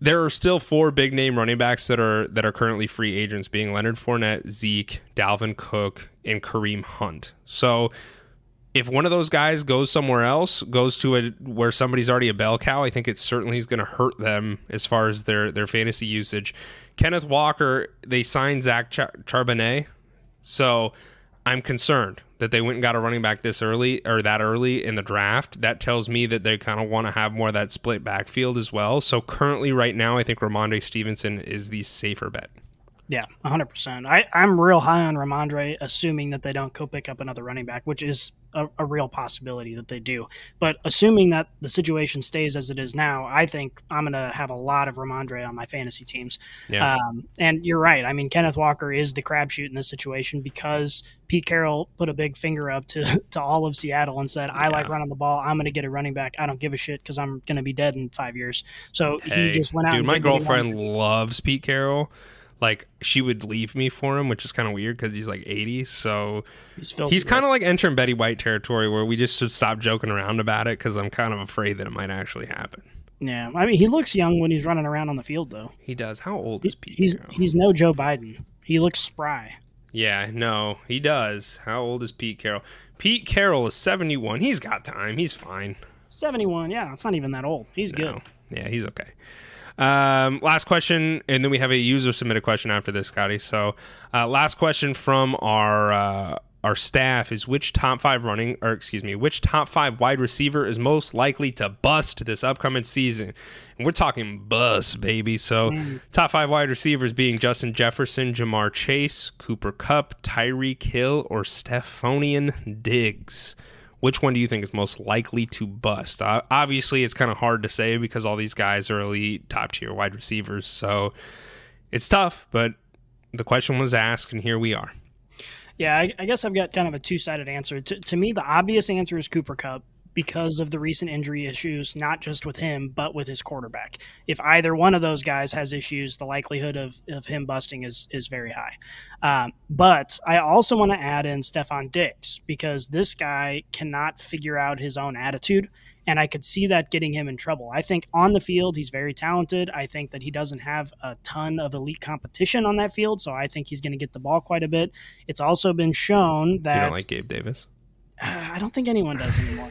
there are still four big name running backs that are that are currently free agents, being Leonard Fournette, Zeke, Dalvin Cook, and Kareem Hunt. So if one of those guys goes somewhere else, goes to a where somebody's already a bell cow, I think it certainly is going to hurt them as far as their their fantasy usage. Kenneth Walker, they signed Zach Char- Charbonnet, so I'm concerned that they went and got a running back this early or that early in the draft. That tells me that they kind of want to have more of that split backfield as well. So currently, right now, I think Rhamondre Stevenson is the safer bet. Yeah, 100%. I, I'm real high on Rhamondre, assuming that they don't go pick up another running back, which is a, a, real possibility that they do. But assuming that the situation stays as it is now, I think I'm going to have a lot of Rhamondre on my fantasy teams. Yeah. Um, and you're right. I mean, Kenneth Walker is the crapshoot in this situation because Pete Carroll put a big finger up to, to all of Seattle and said, I yeah. like running the ball. I'm going to get a running back. I don't give a shit because I'm going to be dead in five years. So hey, he just went out. Dude, my girlfriend loves Pete Carroll like she would leave me for him, which is kind of weird because he's like 80. So he's, he's kind of like entering Betty White territory where we just should stop joking around about it because I'm kind of afraid that it might actually happen. Yeah, I mean he looks young when he's running around on the field though. He does. How old is Pete? He's he's no Joe Biden. He looks spry. Yeah, no, he does. How old is Pete Carroll? Pete Carroll is 71. He's got time. He's fine. 71. Yeah, it's not even that old. He's no. good. Yeah, he's okay. Um, last question, and then we have a user submitted question after this, Scotty. So, uh, last question from our uh, our staff is which top five running, or excuse me, which top five wide receiver is most likely to bust this upcoming season? And we're talking bust, baby. So, mm. top five wide receivers being Justin Jefferson, Ja'Marr Chase, Cooper Kupp, Tyreek Hill, or Stefon Diggs which one do you think is most likely to bust? Uh, obviously, it's kind of hard to say because all these guys are elite, top tier wide receivers. So it's tough, but the question was asked, and here we are. Yeah, I, I guess I've got kind of a two sided answer. To, to me, the obvious answer is Cooper Kupp because of the recent injury issues, not just with him, but with his quarterback. If either one of those guys has issues, the likelihood of, of him busting is, is very high. Um, but I also want to add in Stefon Diggs because this guy cannot figure out his own attitude. And I could see that getting him in trouble. I think on the field, he's very talented. I think that he doesn't have a ton of elite competition on that field. So I think he's going to get the ball quite a bit. It's also been shown that. You don't like Gabe Davis? I don't think anyone does anymore.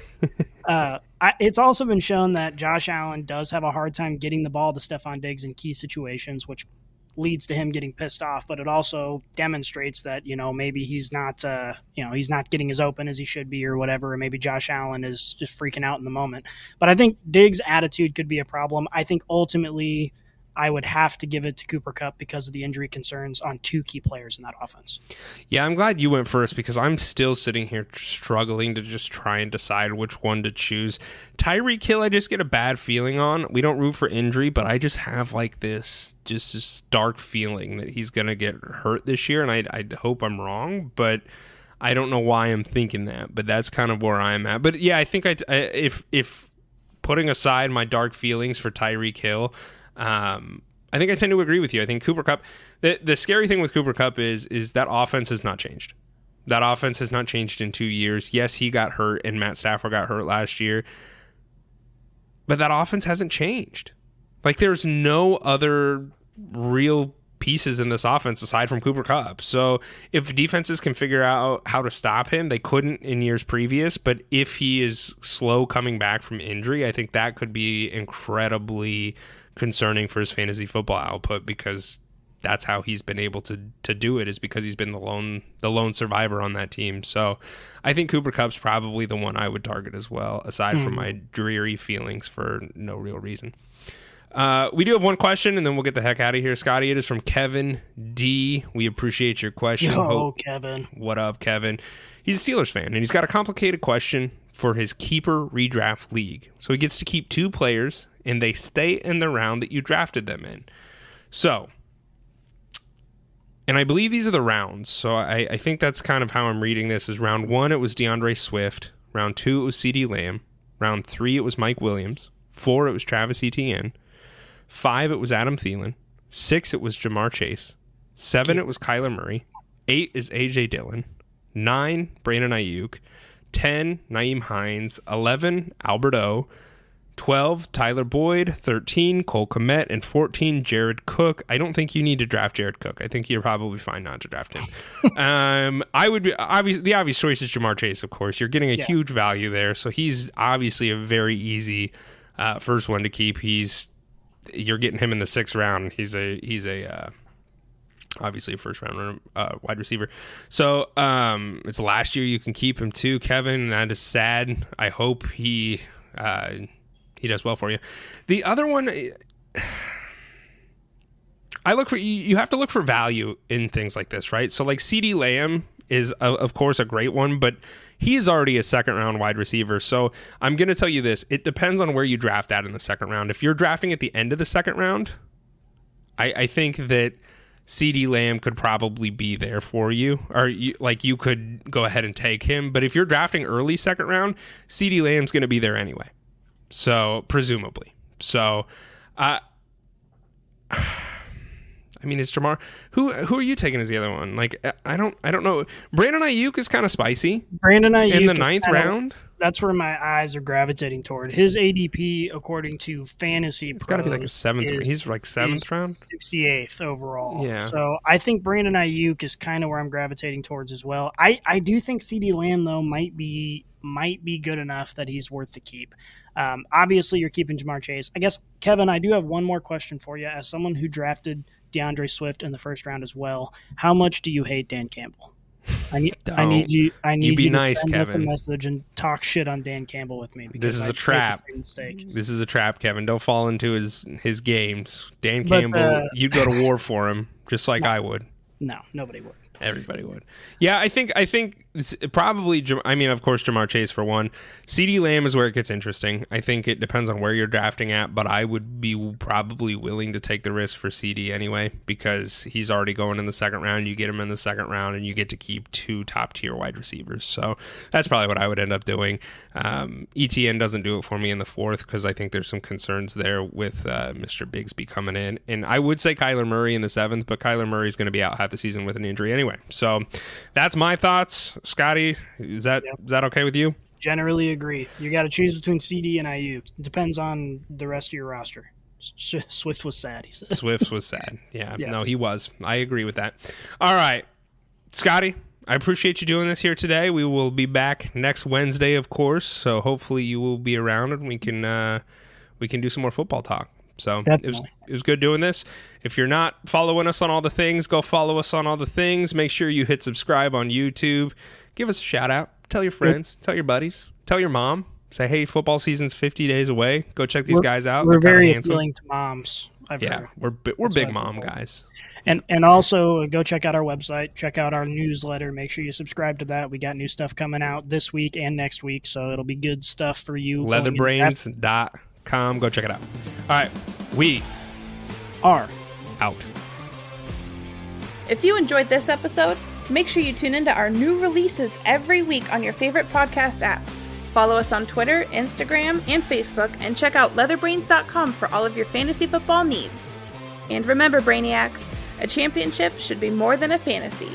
uh, I, it's also been shown that Josh Allen does have a hard time getting the ball to Stefon Diggs in key situations, which leads to him getting pissed off. But it also demonstrates that you know maybe he's not uh, you know he's not getting as open as he should be or whatever. Or maybe Josh Allen is just freaking out in the moment. But I think Diggs' attitude could be a problem. I think ultimately I would have to give it to Cooper Kupp because of the injury concerns on two key players in that offense. Yeah, I'm glad you went first because I'm still sitting here struggling to just try and decide which one to choose. Tyreek Hill, I just get a bad feeling on. We don't root for injury, but I just have like this just this dark feeling that he's gonna get hurt this year, and I I hope I'm wrong, but. I don't know why I'm thinking that, but that's kind of where I'm at. But yeah, I think I, I if if putting aside my dark feelings for Tyreek Hill, um, I think I tend to agree with you. I think Cooper Kupp. The the scary thing with Cooper Kupp is is that offense has not changed. That offense has not changed in two years. Yes, he got hurt, and Matt Stafford got hurt last year, but that offense hasn't changed. Like there's no other real pieces in this offense aside from Cooper Kupp. So if defenses can figure out how to stop him, they couldn't in years previous. But if he is slow coming back from injury, I think that could be incredibly concerning for his fantasy football output because that's how he's been able to to do it is because he's been the lone the lone survivor on that team. So I think Cooper Kupp's probably the one I would target as well, aside mm. from hmm. my dreary feelings for no real reason. Uh, we do have one question, and then we'll get the heck out of here, Scotty. It is from Kevin D. We appreciate your question. Oh, Hope. Kevin. What up, Kevin? He's a Steelers fan, and he's got a complicated question for his keeper redraft league. So he gets to keep two players and they stay in the round that you drafted them in. So, and I believe these are the rounds. So I, I think that's kind of how I'm reading this is round one, it was D'Andre Swift. Round two, it was CeeDee Lamb. Round three, it was Mike Williams. Four, it was Travis Etienne. Five, it was Adam Thielen. Six, it was Ja'Marr Chase. Seven, it was Kyler Murray. Eight is AJ Dillon. Nine, Brandon Aiyuk. 10, Nyheim Hines. 11, Albert O. 12, Tyler Boyd. 13, Cole Kmet. And 14, Jared Cook. I don't think you need to draft Jared Cook. I think you're probably fine not to draft him. um, I would be obvious. The obvious choice is Ja'Marr Chase, of course. You're getting a yeah. huge value there. So he's obviously a very easy uh, first one to keep. He's you're getting him in the sixth round. He's a he's a uh, obviously a first round uh, wide receiver. So um, it's last year. You can keep him too, Kevin. That is sad. I hope he uh, he does well for you. The other one. I look for you. Have to look for value in things like this, right? So, like CeeDee Lamb is, uh, of course, a great one, but he is already a second round wide receiver. So, I'm going to tell you this: it depends on where you draft at in the second round. If you're drafting at the end of the second round, I, I think that CeeDee Lamb could probably be there for you, or you, like you could go ahead and take him. But if you're drafting early second round, CeeDee Lamb's going to be there anyway. So presumably, so. Uh, I mean, it's Ja'Marr. Who who are you taking as the other one? Like, I don't I don't know. Brandon Aiyuk is kind of spicy Brandon Aiyuk in the ninth round. That's where my eyes are gravitating toward. His ADP, according to Fantasy It's got to be like a seventh. is- He's like seventh is round. 68th overall. Yeah. So I think Brandon Aiyuk is kind of where I'm gravitating towards as well. I, I do think CeeDee Lamb though might be might be good enough that he's worth the keep. Um, obviously, you're keeping Ja'Marr Chase. I guess Kevin, I do have one more question for you. As someone who drafted D'Andre Swift in the first round as well, how much do you hate Dan Campbell? I need, I need you. I need be you to nice, send us a message and talk shit on Dan Campbell with me. Because this is I a trap. Mistake. This is a trap, Kevin. Don't fall into his his games. Dan But, Campbell, uh, you'd go to war for him, just like I would. No, nobody would. Everybody would. Yeah, I think I think probably. I mean, of course, Ja'Marr Chase for one. CeeDee Lamb is where it gets interesting. I think it depends on where you're drafting at, but I would be probably willing to take the risk for C.D. anyway because he's already going in the second round. You get him in the second round, and you get to keep two top tier wide receivers. So that's probably what I would end up doing. Um, ETN doesn't do it for me in the fourth because I think there's some concerns there with uh, Mr. Bigsby coming in, and I would say Kyler Murray in the seventh, but Kyler Murray is going to be out half the season with an injury anyway. So that's my thoughts. Scotty, is that is that okay with you? Generally agree. You got to choose between CeeDee and Aiyuk. It depends on the rest of your roster. Swift was sad. He said. Swift was sad. Yeah, Yes. no, he was. I agree with that. All right, Scotty, I appreciate you doing this here today. We will be back next Wednesday, of course. So hopefully you will be around and we can uh, we can do some more football talk. So it was it was good doing this. If you're not following us on all the things, go follow us on all the things. Make sure you hit subscribe on YouTube. Give us a shout out. Tell your friends. Tell your buddies. Tell your mom. Say, hey, football season's 50 days away. Go check these We're- guys out. We're They're very handsome. appealing to moms. I've Yeah, heard. we're we're That's big mom guys. And and also uh, go check out our website. Check out our newsletter. Make sure you subscribe to that. We got new stuff coming out this week and next week, so it'll be good stuff for you. going into Go check it out. All right, we Are out. If you enjoyed this episode, make sure you tune into our new releases every week on your favorite podcast app. Follow us on Twitter, Instagram, and Facebook, and check out leatherbrains.com for all of your fantasy football needs. And remember, Brainiacs, a championship should be more than a fantasy.